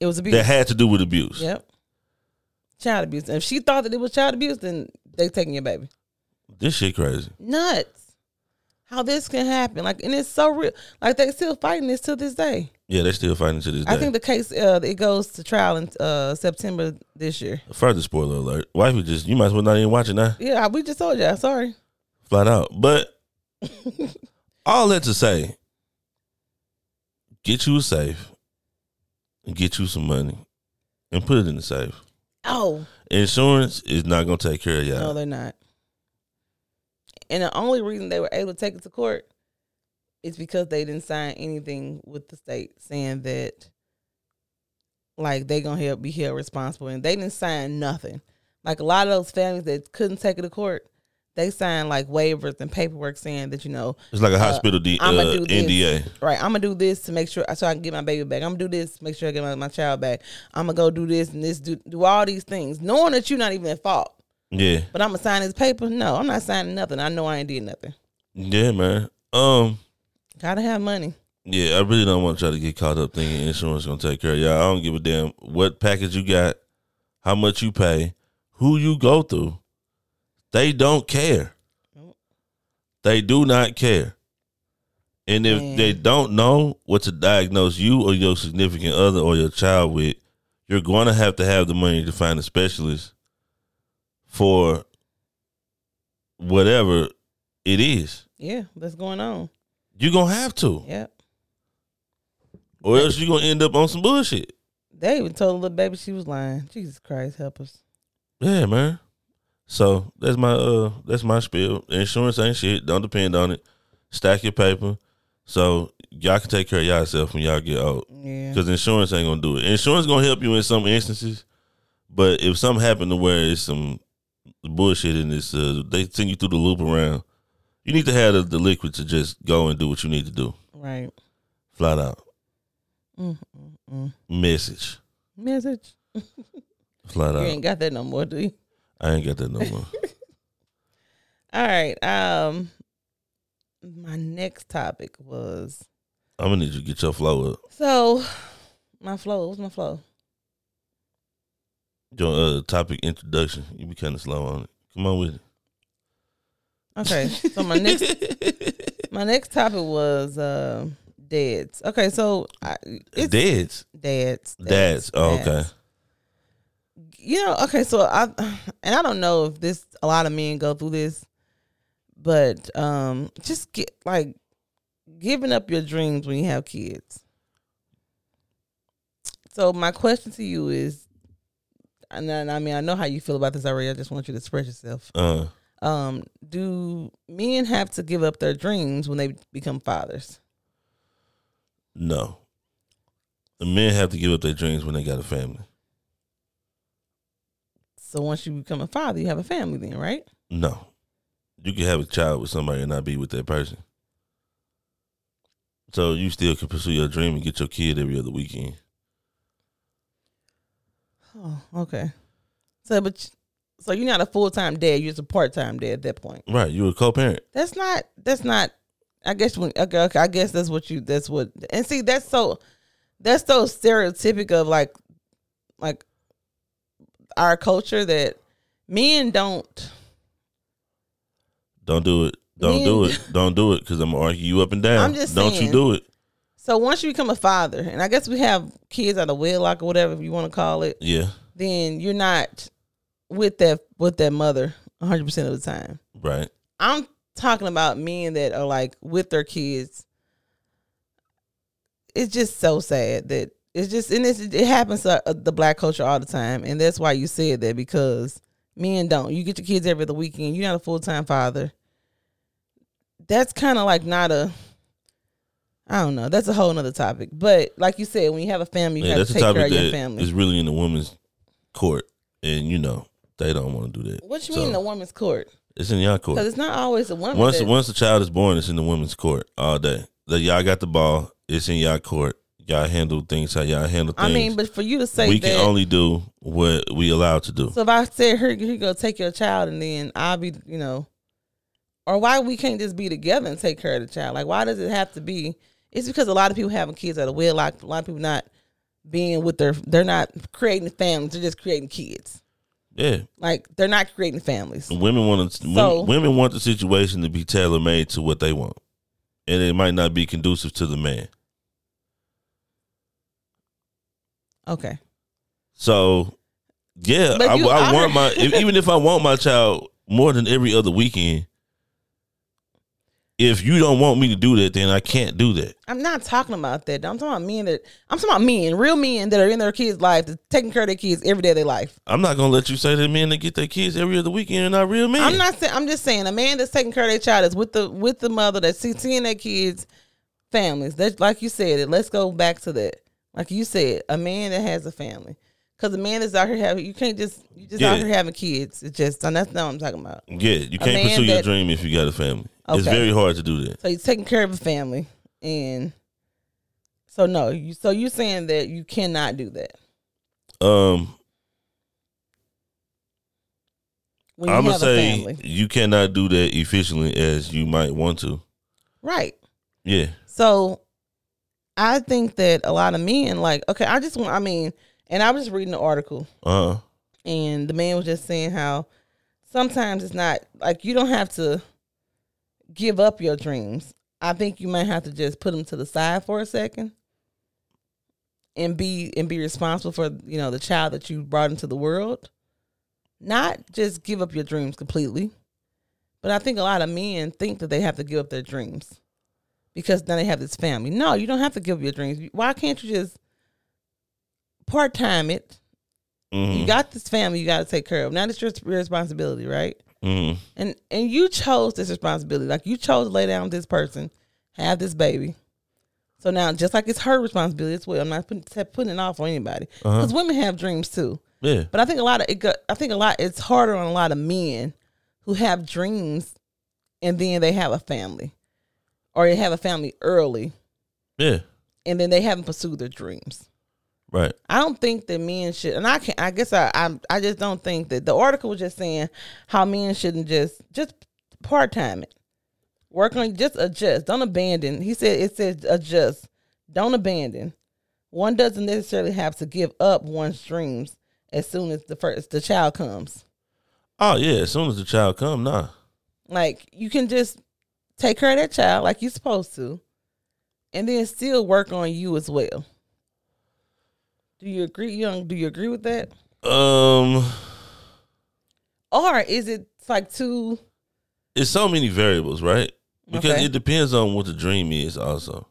It was abuse. that had to do with abuse. Yep. Child abuse. And if she thought that it was child abuse, then they taking your baby. This shit crazy. Nuts. How this can happen. Like and it's so real. Like they still fighting this to this day. Yeah, they still fighting to this day. I think the case uh it goes to trial in uh September this year. Further spoiler alert. Wifey just you might as well not even watch it now. Yeah, we just told y'all. Sorry. Flat out. But [LAUGHS] all that to say, get you a safe and get you some money and put it in the safe. Oh, Insurance is not gonna take care of y'all. no, they're not. And the only reason they were able to take it to court is because they didn't sign anything with the state saying that like they gonna help be held responsible and they didn't sign nothing. Like a lot of those families that couldn't take it to court, they sign like waivers and paperwork saying that, you know, It's like a hospital D, uh, I'ma do this. NDA. right, I'm gonna do this to make sure so I can get my baby back. I'm gonna do this to make sure I get my, my child back. I'm gonna go do this and this, do do all these things, knowing that you're not even at fault. Yeah. But I'm gonna sign this paper. No, I'm not signing nothing. I know I ain't did nothing. Yeah, man. Um, Gotta have money. yeah, I really don't want to try to get caught up thinking insurance gonna take care of y'all. I don't give a damn what package you got, how much you pay, who you go through. They don't care. They do not care. And if Man. they don't know what to diagnose you or your significant other or your child with, you're going to have to have the money to find a specialist for whatever it is. Yeah, that's going on. You're going to have to. Yep. Or else you're going to end up on some bullshit. They even told the little baby she was lying. Jesus Christ, help us. Yeah, man. So that's my uh that's my spiel. Insurance ain't shit. Don't depend on it. Stack your paper. So y'all can take care of yourself when y'all get old. Yeah. Because insurance ain't gonna do it. Insurance gonna help you in some instances, but if something happened to where it's some bullshit and this, uh, they send you through the loop around. You need to have the, the liquid to just go and do what you need to do. Right. Flat out. Message. Message. [LAUGHS] Flat out. You ain't got that no more, do you? I ain't got that no more. [LAUGHS] All right. Um, my next topic was I'm gonna need you to get your flow up. so my flow. What's my flow? Your uh, topic introduction. You be kind of slow on it. Come on with it. Okay. So my next [LAUGHS] my next topic was uh, dads. Okay, so I, it's Dads. dads. Dads. Oh, okay. You know, okay, so I and I don't know if this a lot of men go through this, but um just get like giving up your dreams when you have kids. So my question to you is and I mean, I know how you feel about this already. I just want you to express yourself. Uh, Um, do men have to give up their dreams when they become fathers? no. The men have to give up their dreams when they got a family. So once you become a father, you have a family, then, right? No. You can have a child with somebody and not be with that person. So you still can pursue your dream and get your kid every other weekend. Oh, okay. So, but so you're not a full time dad. You're just a part time dad at that point. Right. You're a co parent. That's not. That's not. I guess when okay, okay, I guess that's what you. That's what. And see, that's so. That's so stereotypic of like, like, our culture that men don't. Don't do it. Don't do it. [LAUGHS] Don't do it because I'm to argue you up and down. I'm just Don't saying. you do it. So once you become a father, and I guess we have kids out of wedlock or whatever you want to call it, Yeah. then you're not with that with that mother 100 percent of the time. Right. I'm talking about men that are like with their kids. It's just so sad that it's just and it's, it happens to uh, the black culture all the time, and that's why you said that because men don't. You get your kids every other weekend. You're not a full time father. That's kind of like not a. I don't know. That's a whole nother topic. But like you said, when you have a family, you Yeah, have to take care of your family. is really in the women's court. And, you know, they don't want to do that. what you So, mean the woman's court? It's in y'all court. Because it's not always a woman. Once that- once the child is born, it's in the women's court all day. That y'all got the ball. It's in y'all court. Y'all handle things how y'all handle things. I mean, but for you to say we that, can only do what we allowed to do. So if I said, "Here, you go, take your child," and then I'll be, you know, or why we can't just be together and take care of the child? Like, why does it have to be? It's because a lot of people having kids out of wedlock. A lot of people not being with their, they're not creating families. They're just creating kids. yeah, Like they're not creating families. women want to, So- women want the situation to be tailor made to what they want, and it might not be conducive to the man. Okay. So, yeah, I, I are- want my even if I want my child more than every other weekend. If you don't want me to do that, then I can't do that. I'm not talking about that. I'm talking about men that I'm talking about men, real men that are in their kids' life, that's taking care of their kids every day of their life. I'm not gonna let you say that men that get their kids every other weekend are not real men. I'm not saying. I'm just saying a man that's taking care of their child is with the with the mother that's see- seeing their kids, families. That's like you said. It. Let's go back to that. Like you said, a man that has a family. Because a man that's out here having, you can't just you just out here having kids. It's just and that's not what I'm talking about. Yeah, you can't pursue your dream if you got a family. It's very hard to do that. So you're taking care of a family, and so no, you. So you're saying that you cannot do that Um, when you I'm gonna say you cannot do that efficiently as you might want to. right? Yeah, So I think that a lot of men like okay, I just want I mean, and I was just reading the article uh, and the man was just saying how sometimes it's not like you don't have to give up your dreams. I think you might have to just put them to the side for a second and be and be responsible for, you know, the child that you brought into the world. Not just give up your dreams completely. But I think a lot of men think that they have to give up their dreams because now they have this family. No, you don't have to give up your dreams. Why can't you just part time it? mhm, You got this family you got to take care of. Now it's your responsibility, right? mhm. And and you chose this responsibility. Like you chose to lay down with this person, have this baby. So now, just like it's her responsibility as well, I'm not putting, putting it off on anybody Uh-huh. because women have dreams too. yeah, But I think a lot of it. Go, I think a lot. It's harder on a lot of men who have dreams, and then they have a family, or have a family early, yeah, and then they haven't pursued their dreams. right. I don't think that men should, and I can not I guess I, I, I just don't think that the article was just saying how men shouldn't just, just part time it, work on, just adjust, don't abandon. He said it says adjust, don't abandon. One doesn't necessarily have to give up one's dreams as soon as the first the child comes. Oh yeah, as soon as the child come, nah. Like you can just take care of that child like you're supposed to, and then still work on you as well. Do you agree, young? Do you agree with that? Um, Or is it like too it's so many variables, right? Because Okay. it depends on what the dream is. Also,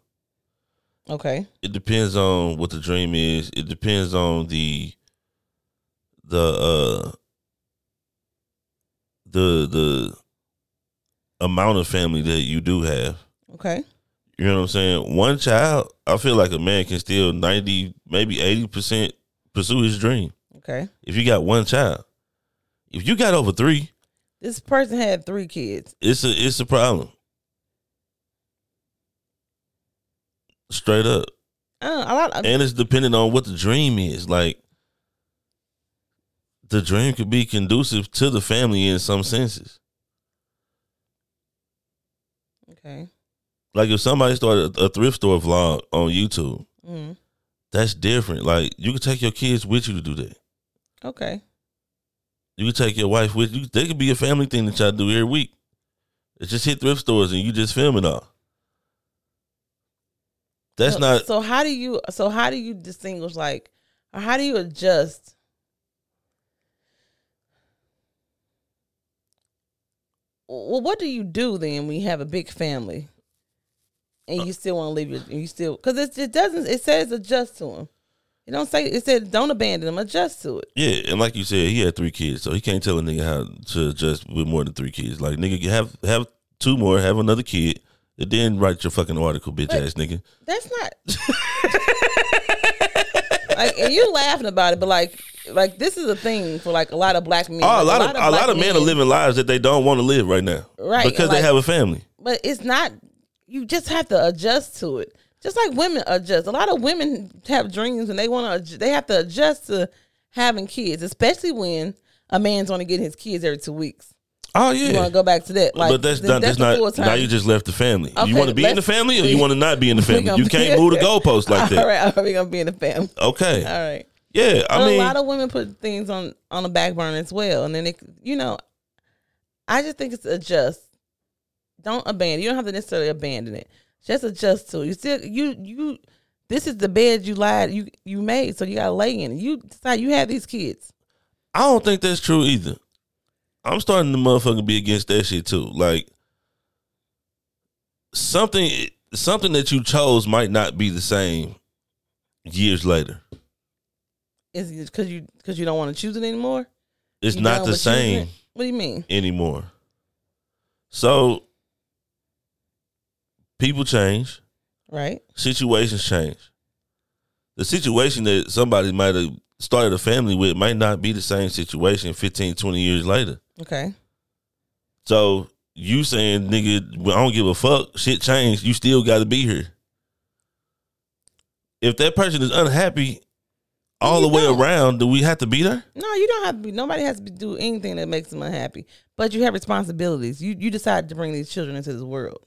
okay? it depends on what the dream is. It depends on the the uh the the amount of family that you do have. Okay. You know what I'm saying? One child, I feel like a man can still ninety, maybe eighty percent pursue his dream. Okay. If you got one child, if you got over three, This person had three kids. it's a it's a problem. Straight up. Uh, a lot. Of, and it's dependent on what the dream is. Like the dream could be conducive to the family in some senses. Okay. Like if somebody started a thrift store vlog on YouTube, Mm. that's different. Like you could take your kids with you to do that. Okay. You could take your wife with you. They could be a family thing that y'all do every week. It's just hit thrift stores and you just film it all. That's so, not So how do you? So how do you distinguish? Like, or how do you adjust? Well, what do you do then when you have a big family, and you still want to leave your? You still because it, it doesn't. It says adjust to them. It don't say. It said don't abandon them. Adjust to it. Yeah, and like you said, he had three kids, so he can't tell a nigga how to adjust with more than three kids. Like nigga, have have two more, have another kid, and then write your fucking article, bitch But- ass nigga. That's not. [LAUGHS] like, and you laughing about it, but like, like this is a thing for like a lot of black men. Oh, a Like, lot of a lot of men are living lives that they don't want to live right now, Right, Because and they have a family. but it's not. You just have to adjust to it. Just like women adjust. A lot of women have dreams and they want to. They have to adjust to having kids, especially when a man's only getting his kids every two weeks. Oh yeah, You want to go back to that? Like, but that's not that's the not. Now you just left the family. Okay, you want to be in the family, or you want to not be in the [LAUGHS] family? You can't move the goalposts like [LAUGHS] that. All right, are we gonna be in the family? Okay, All right. yeah. I But mean, a lot of women put things on on the back burner as well, and then it, you know, I just think it's adjust. Don't abandon. You don't have to necessarily abandon it. Just adjust to it. You still you you. This is the bed you lied you you made, so you gotta lay in it. You decide you have these kids. I don't think that's true either. I'm starting to motherfucking be against that shit too. Like something something that you chose might not be the same years later. Is it because you because you don't want to choose it anymore? It's You not the same? What do you mean? anymore. So people change, Right. situations change. The situation that somebody might have started a family with might not be the same situation 15, 20 years later. Okay. So you saying, nigga, I don't give a fuck, shit changed, you still got to be here. If that person is unhappy all You the way don't. around, do we have to be there? No, you don't have to be. Nobody has to do anything that makes them unhappy. But you have responsibilities. You you decided to bring these children into this world.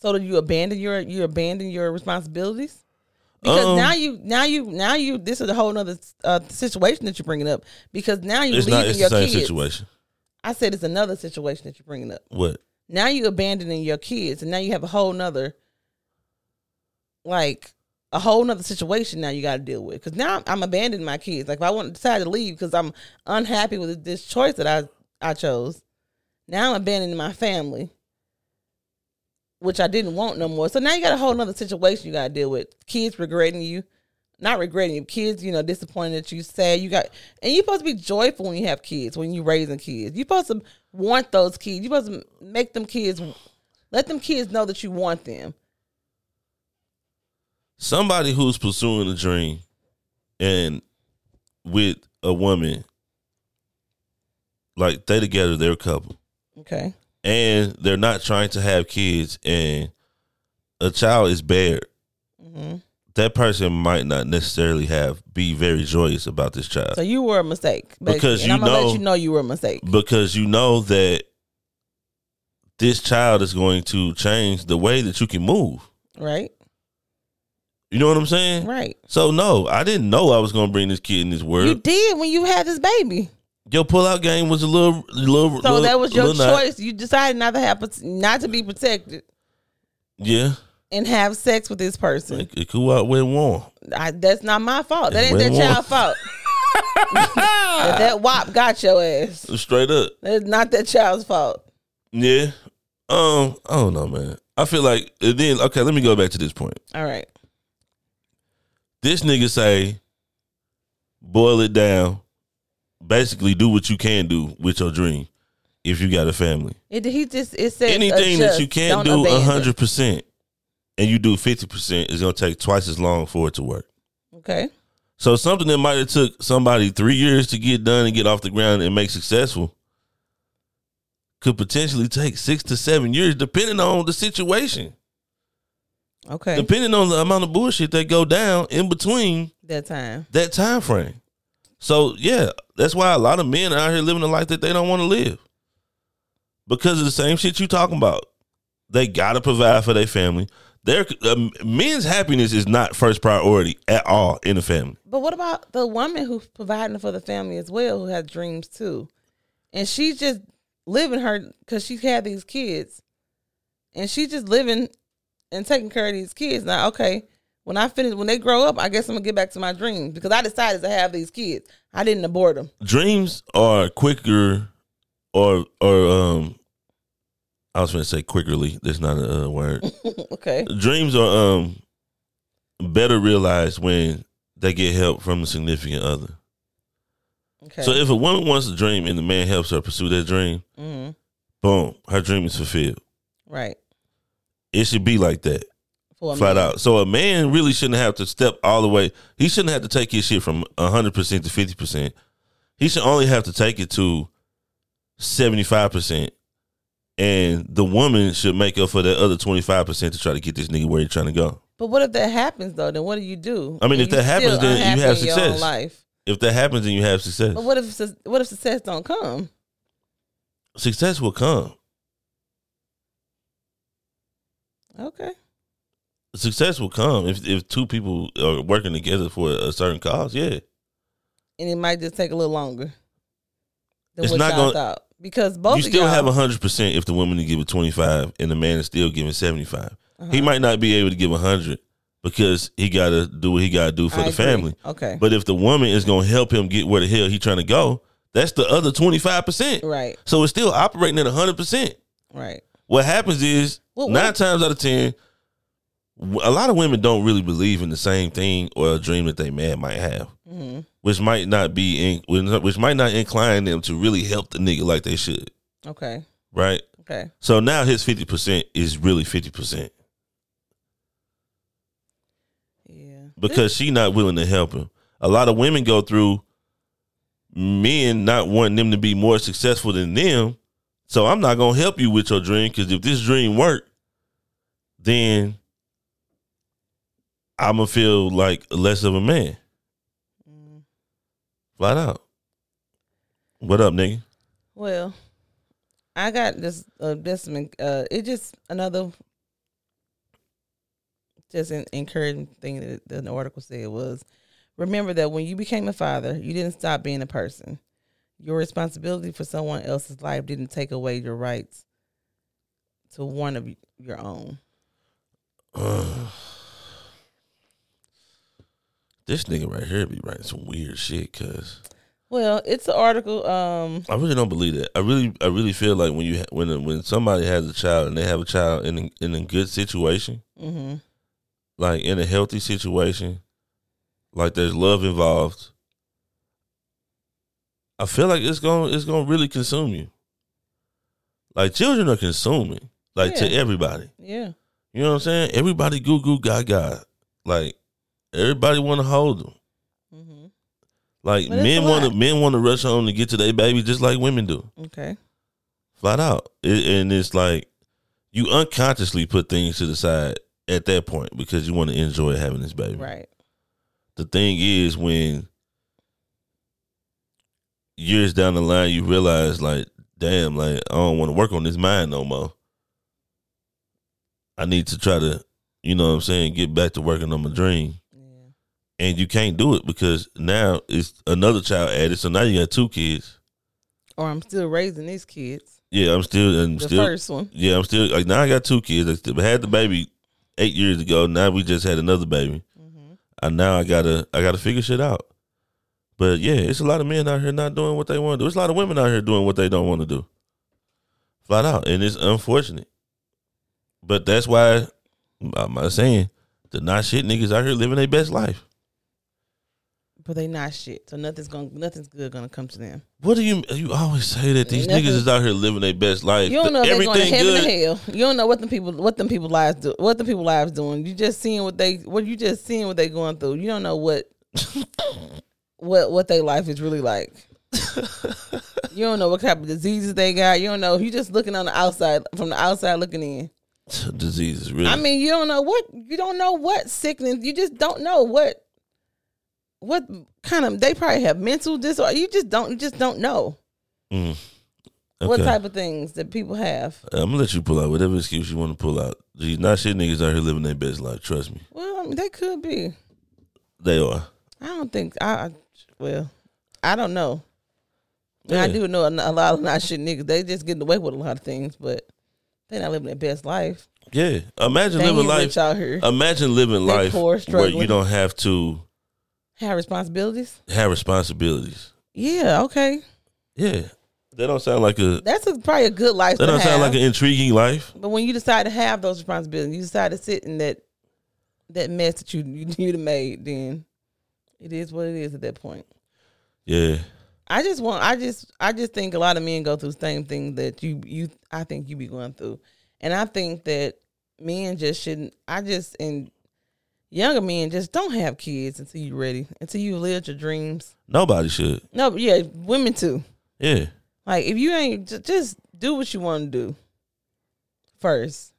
So do you abandon your you abandon your responsibilities? Because Um, now you now you now you this is a whole other uh, situation that you're bringing up. Because now you're It's leaving not. It's the your same kids. situation. I said it's another situation that you're bringing up. What? Now you're abandoning your kids, and now you have a whole nother like a whole nother situation now you got to deal with because now I'm abandoning my kids. Like if I want to decide to leave because I'm unhappy with this choice that I I chose, now I'm abandoning my family, which I didn't want no more. So now you got a whole nother situation you got to deal with. Kids regretting you, not regretting you. Kids, you know, disappointed that you sad. You got, and you're supposed to be joyful when you have kids, when you raising kids. You're supposed to want those kids. You're supposed to make them kids, let them kids know that you want them. Somebody who's pursuing a dream and with a woman, like they together, they're a couple. Okay. And they're not trying to have kids and a child is bared hmm that person might not necessarily have be very joyous about this child So you were a mistake. Because you I'm know- let you know you were a mistake, because you know that this child is going to change the way that you can move right? you know what i'm saying Right. so no i didn't know i was going to bring this kid in this world. You did when you had this baby. Your pull-out game was a little little So little- that was your choice. You decided not to have not to be protected yeah and have sex with this person. it, it could out went warm I, that's not my fault. That It ain't that child's fault. [LAUGHS] that, that wop got your ass. straight up That's not that child's fault. Yeah. Um, I don't know, man. I feel like then okay, let me go back to this point. All right. This nigga say, boil it down. Basically do what you can do with your dream if you got a family. It, he just it says Anything that you can't don't hundred percent and you do fifty percent is gonna take twice as long for it to work. Okay. So something that might have took somebody three years to get done and get off the ground and make successful could potentially take six to seven years, depending on the situation, Okay. depending on the amount of bullshit that go down in between that time. that time frame. So yeah, that's why a lot of men out here living a life that they don't want to live because of the same shit you talking about. They gotta provide for their family. Their um, men's happiness is not first priority at all in the family. But what about the woman who's providing for the family as well, who has dreams too, and she's just living her because she had these kids, and she's just living and taking care of these kids. Now, okay, when I finish, when they grow up, I guess I'm gonna get back to my dreams because I decided to have these kids. I didn't abort them. dreams are quicker or or um I was gonna say quickerly. That's not a uh, word. [LAUGHS] okay. Dreams are um better realized when they get help from the significant other. Okay. So if a woman wants a dream and the man helps her pursue that dream, hmm boom, her dream is fulfilled. Right. It should be like that, For flat man. out. So a man really shouldn't have to step all the way. He shouldn't have to take his shit from hundred percent to fifty percent. He should only have to take it to seventy five percent, and the woman should make up for that other twenty five percent to try to get this nigga where he's trying to go. But what if that happens though? Then what do you do? I mean, And if that happens, then you have in your own success. life. If that happens, then you have success. But what if what if success don't come? Success will come. Okay. Success will come if if two people are working together for a certain cause. Yeah, and it might just take a little longer than It's what not y'all gonna- thought. Because both you still have hundred percent if the woman is giving twenty five and the man is still giving seventy five. Uh-huh. He might not be able to give hundred because he got to do what he got to do for I the agree. family. Okay. But if the woman is going to help him get where the hell he trying to go, that's the other twenty five percent. right. So it's still operating at hundred percent. Right. What happens is Well, nine times out of ten, a lot of women don't really believe in the same thing or a dream that they man might have, hmm which might not be in, which might not incline them to really help the nigga like they should, Okay. right? Okay. So now his fifty percent is really fifty percent Yeah. because she not willing to help him. A lot of women go through men not wanting them to be more successful than them. So I'm not gonna help you with your dream because if this dream worked, then I'm gonna feel like less of a man. Mm. Flat out. What up, nigga? Well, I got this. Uh, this uh, it just another just an encouraging thing that the article said was remember that when you became a father, you didn't stop being a person. Your responsibility for someone else's life didn't take away your rights to one of your own. This nigga right here be writing some weird shit, cause Well, it's an article. Um, I really don't believe that. I really, I really feel like when you ha- when when somebody has a child and they have a child in a, in a good situation, hmm like in a healthy situation, like there's love involved. I feel like it's gonna it's gonna really consume you. Like children are consuming, like to everybody. yeah, You know what I'm saying? Everybody goo goo gaga. Like everybody want to hold them. hmm Like But men want to men want to rush home to get to their baby just like women do. okay, flat out. It, and it's like you unconsciously put things to the side at that point because you want to enjoy having this baby. right, The thing is, when years down the line, you realize, like, damn, like I don't want to work on this mind no more. I need to try to, you know what I'm saying, get back to working on my dream. And you can't do it because now it's another child added. So now you got two kids. or I'm still raising these kids. Yeah, I'm still and The still first one, Yeah, I'm still like now. I got two kids. I still, had the baby eight years ago. Now we just had another baby, mm-hmm. and now I gotta I gotta figure shit out. But yeah, it's a lot of men out here not doing what they want to do. It's a lot of women out here doing what they don't want to do, flat out, and it's unfortunate. But that's why I'm not saying the not shit niggas out here living their best life. But they not shit. So nothing's gonna nothing's good gonna come to them. What do you you always say that these Nothing. niggas is out here living their best life? You don't know if they're going to Everything heaven good. or hell. You don't know what the people what them people lives do what the people lives doing. You just seeing what they what you just seeing what they going through. You don't know what what what their life is really like. [LAUGHS] you don't know what type of diseases they got. You don't know. You just looking on the outside from the outside looking in. Diseases, really. I mean, you don't know what you don't know what sickness. You just don't know what what kind of they probably have mental disorder. You just don't you just don't know Mm. what type of things that people have. I'm gonna let you pull out whatever excuse you want to pull out. These not shit niggas out here living their best life. Trust me, Well, I mean, they could be. they are. I don't think I. Well, I don't know. And I do know a, a lot of not shit niggas. They just getting away with a lot of things, but they not living their best life. Yeah, imagine living life. out here. Imagine living They life poor, where you don't have to Have responsibilities. have responsibilities. Yeah. Okay. Yeah, that don't sound like a That's a, probably a good life. that don't sound like an intriguing life. But when you decide to have those responsibilities, you decide to sit in that that mess that you you you'd have made, then it is what it is at that point. Yeah, I just want I just I just think a lot of men go through the same thing that you you I think you be going through. And I think that men just shouldn't I just and younger men just don't have kids until you're ready, until you lived your dreams. nobody should. No, but yeah, women too. Yeah, Like if you ain't ju- just do what you want to do first,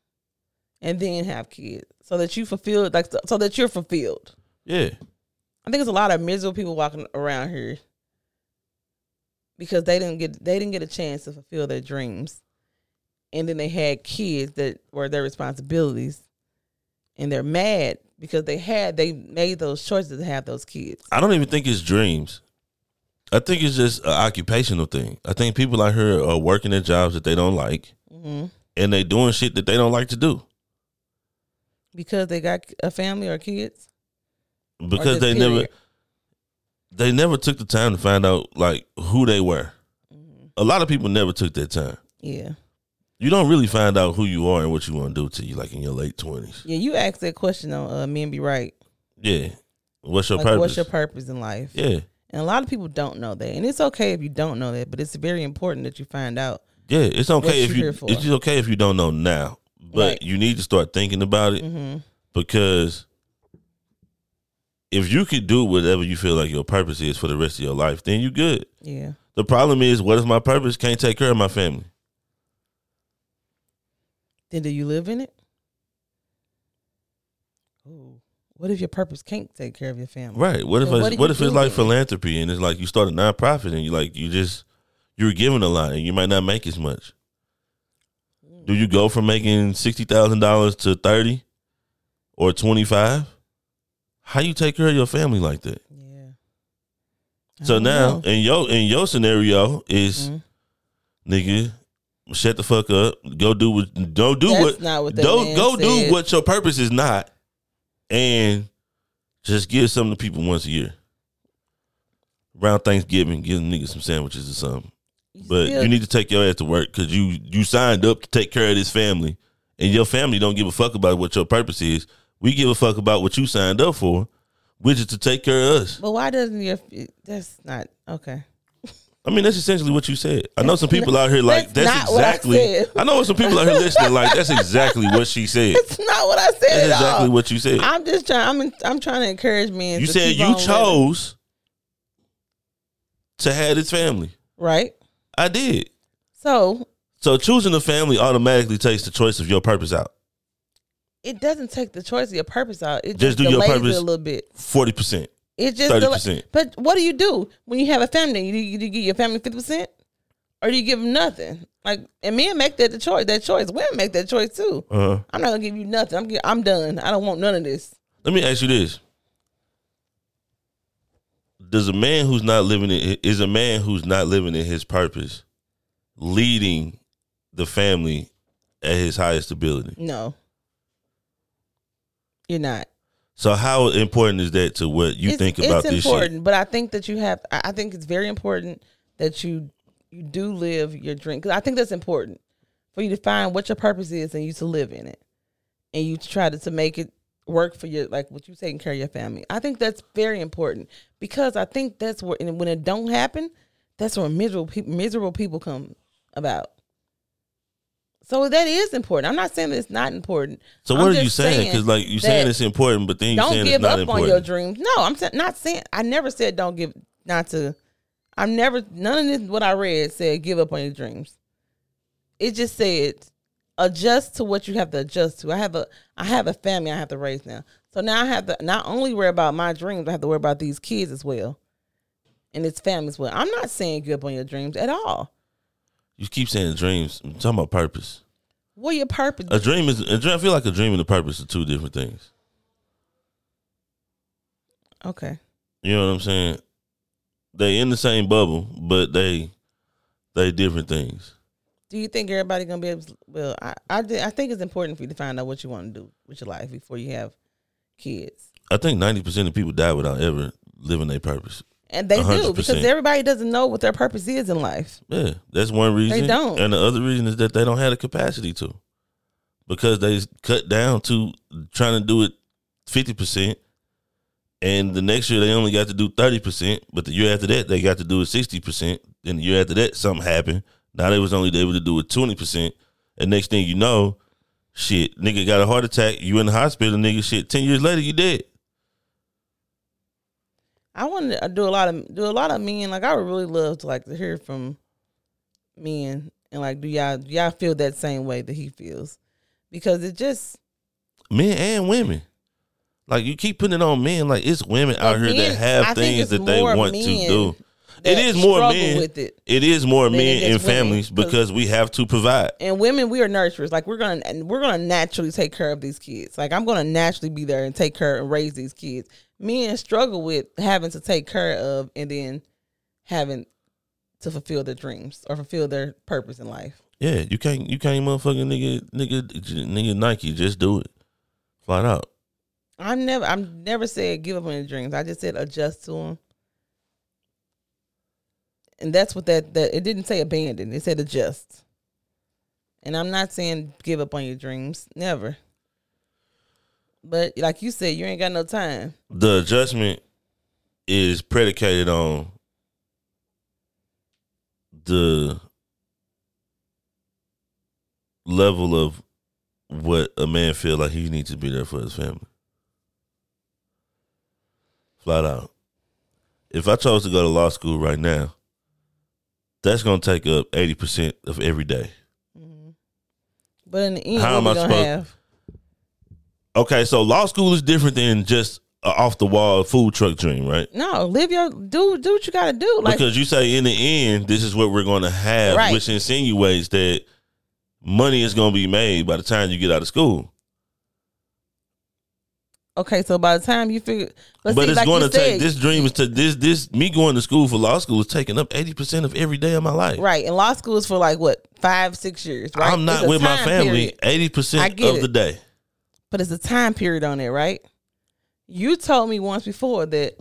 and then have kids, so that you fulfill like so- so that you're fulfilled. yeah. I think there's a lot of miserable people walking around here because they didn't get they didn't get a chance to fulfill their dreams, and then they had kids that were their responsibilities, and they're mad because they had they made those choices to have those kids. I don't even think it's dreams. I think it's just an occupational thing. I think people out here are working at jobs that they don't like, hmm and they doing shit that they don't like to do because they got a family or kids. Because just they never they never took the time to find out like who they were. A lot of people never took that time. Yeah. You don't really find out who you are and what you want to do till you like in your late twenties. Yeah, you asked that question on uh, Men Be Right. Yeah. What's your Like, purpose? what's your purpose in life? yeah. And a lot of people don't know that. And it's okay if you don't know that, but it's very important that you find out. Yeah. It's okay if you you here for? it's okay if you don't know now. But Right. you need to start thinking about it hmm because if you could do whatever you feel like your purpose is for the rest of your life, then you good. Yeah. The problem is, what is my purpose? Can't take care of my family. Then do you live in it? Ooh. What if your purpose can't take care of your family? Right. What if So what what, if it's like philanthropy and it's like you start a nonprofit and you like you just you're giving a lot and you might not make as much. Do you go from making sixty thousand dollars to thirty or twenty five? How you take care of your family like that? Yeah. I So now know. in your in your scenario is Mhm. nigga, shut the fuck up. Go do what don't do That's what not what that go go do what your purpose is not, and just give something to people once a year. Around Thanksgiving, give them niggas some sandwiches or something. You But still- you need to take your ass to work because you you signed up to take care of this family, and your family don't give a fuck about what your purpose is. We give a fuck about what you signed up for, which is to take care of us. But why doesn't your that's not okay. I mean, that's essentially what you said. I know some people out here like That's that's, I exactly. said. I, know some people out here listening like that's exactly what she said. [LAUGHS] That's not what I said That's at exactly all. what you said. I'm just trying I'm I'm trying to encourage men You said you on living. chose to have this family. right? I did. So So choosing a family automatically takes the choice of your purpose out. it doesn't take the choice of your purpose out. It Just just, do your purpose. it a little bit. Forty percent. It just 30%. dela- But what do you do when you have a family? You, you, you give your family fifty percent, or do you give them nothing? Like, and men make that the choice. That choice. Women make that choice too. Uh-huh. I'm not gonna give you nothing. I'm I'm done. I don't want none of this. Let me ask you this: Does a man who's not living in is a man who's not living in his purpose leading the family at his highest ability? No, you're not. So how important is that to what you it's, think about it's this important, shit? but I think that you have. I think it's very important that you you do live your dream because I think that's important for you to find what your purpose is and you to live in it, and you try to to make it work for your like what you taking care of your family. I think that's very important because I think that's where and when it don't happen, that's where miserable people miserable people come about. So that is important. I'm not saying it's not important. So I'm what are you saying? Because like you saying it's important, but then you don't saying give it's not give up important. on your dreams. No, I'm not saying. I never said don't give not to. I'm never none of this what I read said give up on your dreams. It just said adjust to what you have to adjust to. I have a I have a family I have to raise now. So now I have to not only worry about my dreams, I have to worry about these kids as well. And its family as well. I'm not saying give up on your dreams at all. You keep saying dreams. I'm talking about purpose. What your purpose? A dream is. A dream, I feel like a dream and a purpose are two different things. okay. You know what I'm saying? They in the same bubble, but they they different things. Do you think everybody gonna be able? To, well, I I, I think it's important for you to find out what you want to do with your life before you have kids, I think ninety percent of people die without ever living their purpose. And they do 100%. because everybody doesn't know what their purpose is in life. Yeah, that's one reason. They don't. And the other reason is that they don't have the capacity to, because they cut down to trying to do it fifty percent, and the next year they only got to do thirty percent. But the year after that they got to do it sixty percent. Then the year after that something happened. Now they was only able to do it twenty percent. And next thing you know, shit, nigga got a heart attack. You in the hospital, nigga. Shit, ten years later you dead. I want to do a lot of do a lot of men. Like I would really love to like to hear from men and like do y'all do y'all feel that same way that he feels because it just men and women. Like you keep putting it on men, like it's women out But here men- that have I things that they want to do. It is more men. with it. It is more men in families 'cause- because we have to provide. and women we are nurturers like we're gonna we're gonna naturally take care of these kids like i'm gonna naturally be there and take care and raise these kids men struggle with having to take care of and then having to fulfill their dreams or fulfill their purpose in life. Yeah, you can't you can't motherfucking nigga nigga nigga Nike just do it. Flat out. i never i'm never said give up on your dreams. I just said adjust to them and that's what that that it didn't say abandon. It said adjust. And i'm not saying give up on your dreams. Never but like you said you ain't got no time The adjustment is predicated on the level of what a man feel like he needs to be there for his family. Flat out. If I chose to go to law school right now, that's gonna take up eighty percent of every day. Mm-hmm. But in the end, How am I supposed- have? Okay, so law school is different than just a off the wall food truck dream, right? No, live your do do what you gotta do. Like because you say in the end, this is what we're going to have, Right. which insinuates that money is going to be made by the time you get out of school. okay, so by the time you figure, but, But see, it's like going to take this dream is to this this me going to school for law school is taking up eighty percent of every day of my life. right. And law school is for like what five six years, right? I'm not with my family eighty percent of it. the day. But it's a time period on it, right? You told me once before that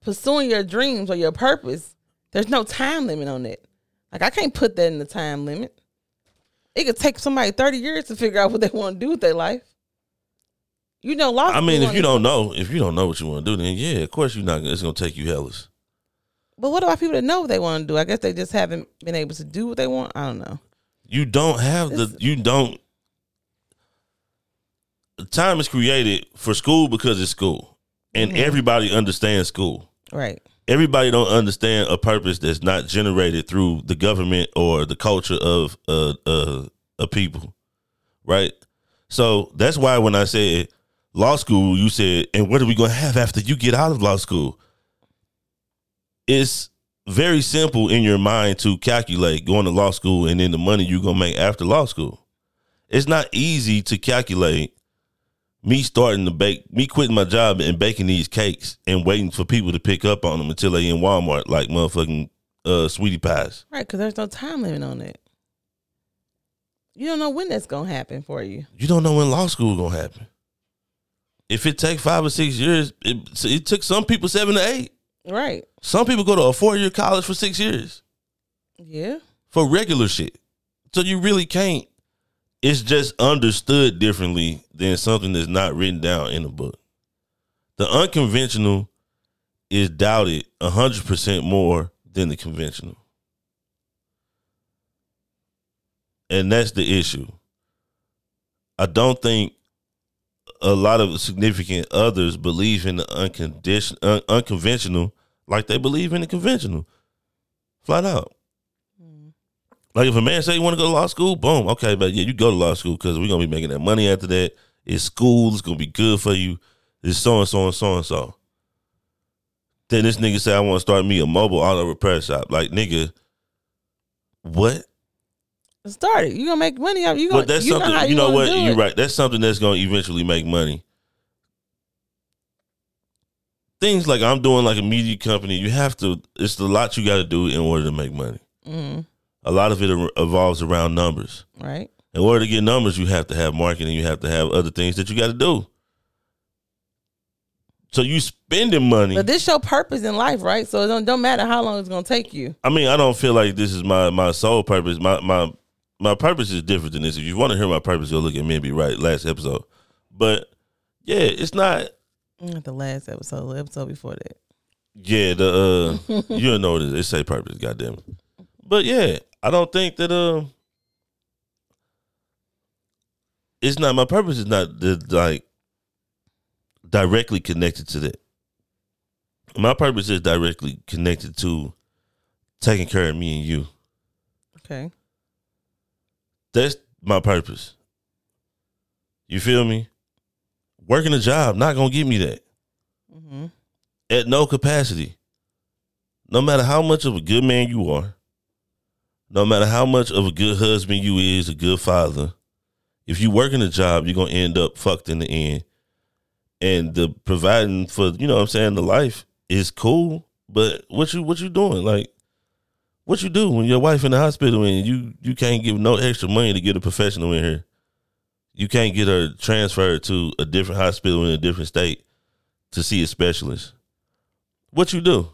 pursuing your dreams or your purpose, there's no time limit on it. Like I can't put that in the time limit. It could take somebody thirty years to figure out what they want to do with their life. You know, law. I mean, if you don't know, if you don't know what you want to do, then yeah, of course you're not. It's going to take you hellas. But what about people that know what they want to do? I guess they just haven't been able to do what they want. I don't know. You don't have the. You don't. Time is created for school because it's school, and Mm-hmm. everybody understands school. Right. everybody don't understand a purpose that's not generated through the government or the culture of uh uh a people right so that's why when i said law school you said and what are we going to have after you get out of law school it's very simple in your mind to calculate going to law school and then the money you're going to make after law school it's not easy to calculate me starting to bake, me quitting my job and baking these cakes and waiting for people to pick up on them until they in Walmart like motherfucking uh, sweetie pies. Right. Because there's no time limit on it. You don't know when that's gonna happen for you. You don't know when law school gonna happen. If it take five or six years, it, it took some people seven to eight. Right. Some people go to a four year college for six years Yeah. for regular shit. So you really can't it's just understood differently than something that's not written down in a book. The unconventional is doubted hundred percent more than the conventional. And that's the issue. I don't think a lot of significant others believe in the uncondition, un- unconventional like they believe in the conventional. Flat out. Like if a man say you want to go to law school, boom, okay, but yeah, you go to law school because we're gonna be making that money after that. It's school, it's gonna be good for you. It's so and so and so and so. Then this nigga say I want to start me a mobile auto repair shop. Like nigga, what? Start it. You gonna make money out. You gonna. But that's you something know how you know what you're right. That's something that's gonna eventually make money. Things like I'm doing like a media company, you have to. It's a lot you got to do in order to make money. Mhm. A lot of it evolves around numbers. Right. In order to get numbers, you have to have marketing. You have to have other things that you got to do. So you spending money. But this your purpose in life, right? So it don't, don't matter how long it's gonna take you. I mean, I don't feel like this is my my sole purpose. My my my purpose is different than this. If you want to hear my purpose, go look at maybe right last episode. But yeah, it's not. Not the last episode, the episode before that. Yeah, the uh, [LAUGHS] you don't know what it is. It say purpose. Goddamn. it. But yeah, I don't think that um, it's not my purpose. Is not the, like directly connected to that. My purpose is directly connected to taking care of me and you. Okay. That's my purpose. You feel me? Working a job not gonna give me that Mm-hmm. at no capacity. No matter how much of a good man you are, no matter how much of a good husband you is, a good father, if you working a job, you're gonna end up fucked in the end. And the providing for you know what I'm saying the life is cool, but what you what you doing? Like what you do when your wife in the hospital and you you can't give no extra money to get a professional in here. You can't get her transferred to a different hospital in a different state to see a specialist. What you do?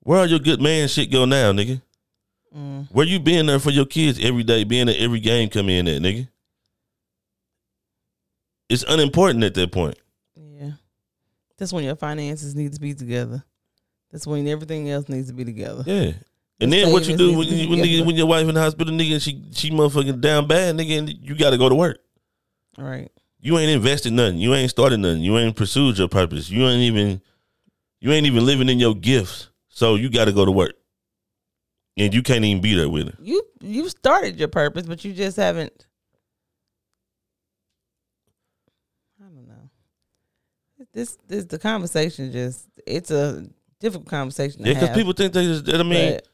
Where all your good man shit go now, nigga? Mm. Where you being there for your kids every day, being at every game come in at, nigga? It's unimportant at that point. Yeah. That's when your finances need to be together. That's when everything else needs to be together. Yeah. And The then what you do when, you, when, nigga, when your wife in the hospital, nigga, and she she motherfucking down bad, nigga, and you got to go to work. Right. You ain't invested nothing. You ain't started nothing. You ain't pursued your purpose. You ain't even you ain't even living in your gifts. So you got to go to work, and you can't even be there with her. You you started your purpose, but you just haven't. I don't know. This this the conversation just it's a difficult conversation. Yeah, because people think they just. I mean, but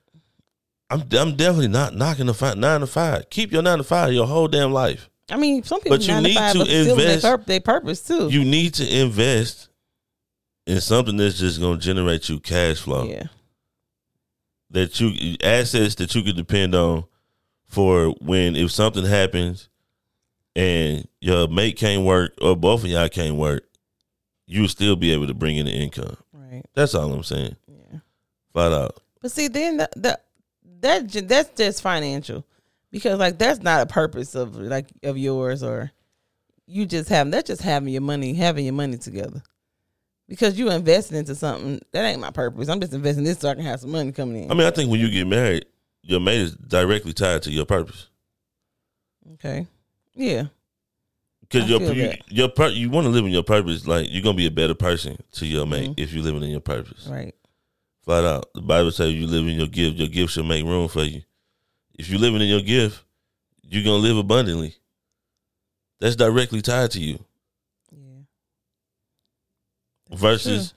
I'm I'm definitely not knocking the five, nine to five. Keep your nine to five your whole damn life. I mean, some people But you need to in invest- their, pur- their purpose too. You need to invest in something that's just gonna generate you cash flow. yeah, That you assets that you could depend on for when if something happens and your mate can't work or both of y'all can't work, you'll still be able to bring in the income. right. That's all I'm saying. Yeah. Flat out. But see, then the, the that that's just financial, because like that's not a purpose of like of yours or you just having that's just having your money having your money together. Because you invested into something that ain't my purpose. I'm just investing this so I can have some money coming in. I mean, I think when you get married, your mate is directly tied to your purpose. okay, yeah, Because your you, your pur- you want to live in your purpose, like you're gonna be a better person to your mate Mhm. if you're living in your purpose. right. Flat out, the Bible says you live in your gift. Your gift should make room for you. If you're living in your gift, you're gonna live abundantly. That's directly tied to you. Versus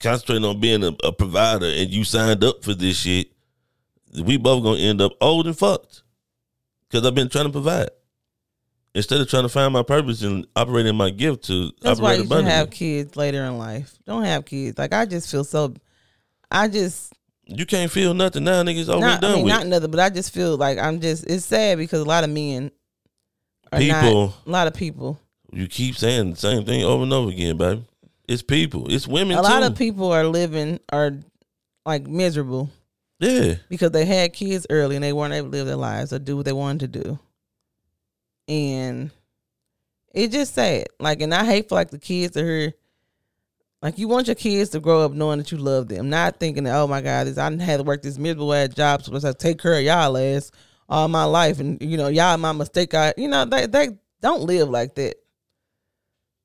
concentrating on being a, a provider and you signed up for this shit. We both gonna end up old and fucked because I've been trying to provide instead of trying to find my purpose and operating my gift to That's why you should have kids later in life. Don't have kids. Like I just feel so. I just You can't feel nothing now, niggas. Not, done I mean, with. not nothing, but I just feel like I'm just. It's sad because a lot of men are People- not. A lot of people. you keep saying the same thing over and over again, baby. It's people. It's women a too. lot of people are living are like miserable yeah. because they had kids early and they weren't able to live their lives or do what they wanted to do. and it's just sad. Like, and I hate for like the kids to hear. Like you want your kids to grow up knowing that you love them, not thinking that oh my god, this I had to work this miserable ass job so I take care of y'all ass all my life, and you know y'all my mistake. I you know they they don't live like that.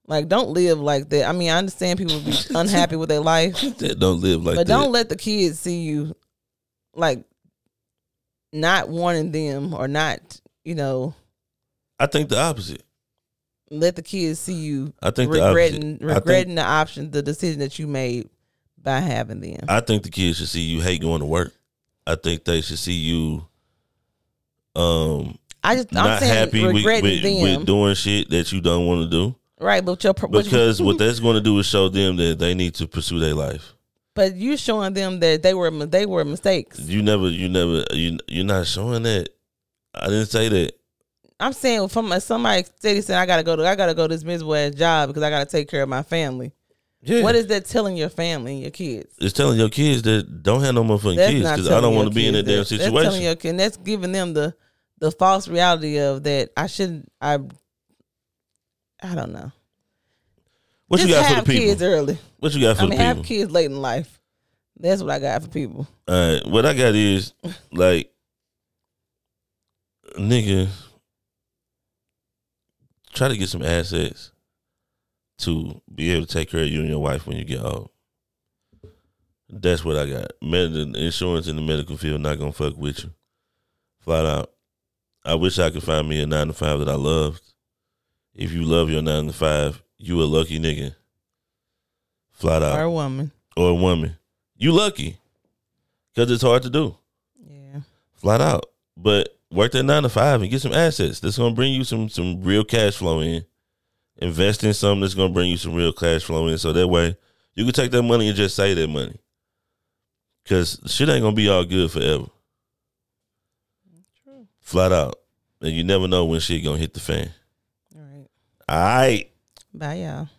Like don't live like that. I mean I understand people be [LAUGHS] unhappy with their life, don't live like but that. don't let the kids see you like not wanting them or not you know I think the opposite. let the kids see you I think the regretting opposite. I regretting the option the decision that you made by having them. I think the kids should see you hate going to work. I think they should see you um I just I'm not saying happy with, regretting with, them, with doing shit that you don't want to do. Right? But your Because what [LAUGHS] that's going to do is show them that they need to pursue their life. but you showing them that they were they were mistakes. You never, you never, you you're not showing that. I didn't say that. I'm saying from a, somebody steady saying I gotta go to I gotta go to this miserable ass job because I gotta take care of my family. Yeah. What is that telling your family and your kids? It's telling your kids that don't have no motherfucking That's kids because I don't want to be in that kids damn that. That's telling situation. your kid, and that's giving them the the false reality of that I shouldn't. I I don't know. what Just you got for have the people? kids early. What you got for people? I mean, the have kids late in life. That's what I got for people. All right, what I got is like, nigga, try to get some assets to be able to take care of you and your wife when you get old. That's what I got. Med- the insurance in the medical field not gonna fuck with you, flat out. I wish I could find me a nine to five that I loved. If you love your nine to five, you a lucky nigga. Flat out or a woman. or a woman. You lucky. Cause it's hard to do. Yeah. Flat out. But work that nine to five and get some assets. That's gonna bring you some some real cash flow in. Invest in something that's gonna bring you some real cash flow in. So that way you can take that money and just save that money. Cause shit ain't gonna be all good forever. True. Flat out. And you never know when shit gonna hit the fan. All right. Bye, y'all.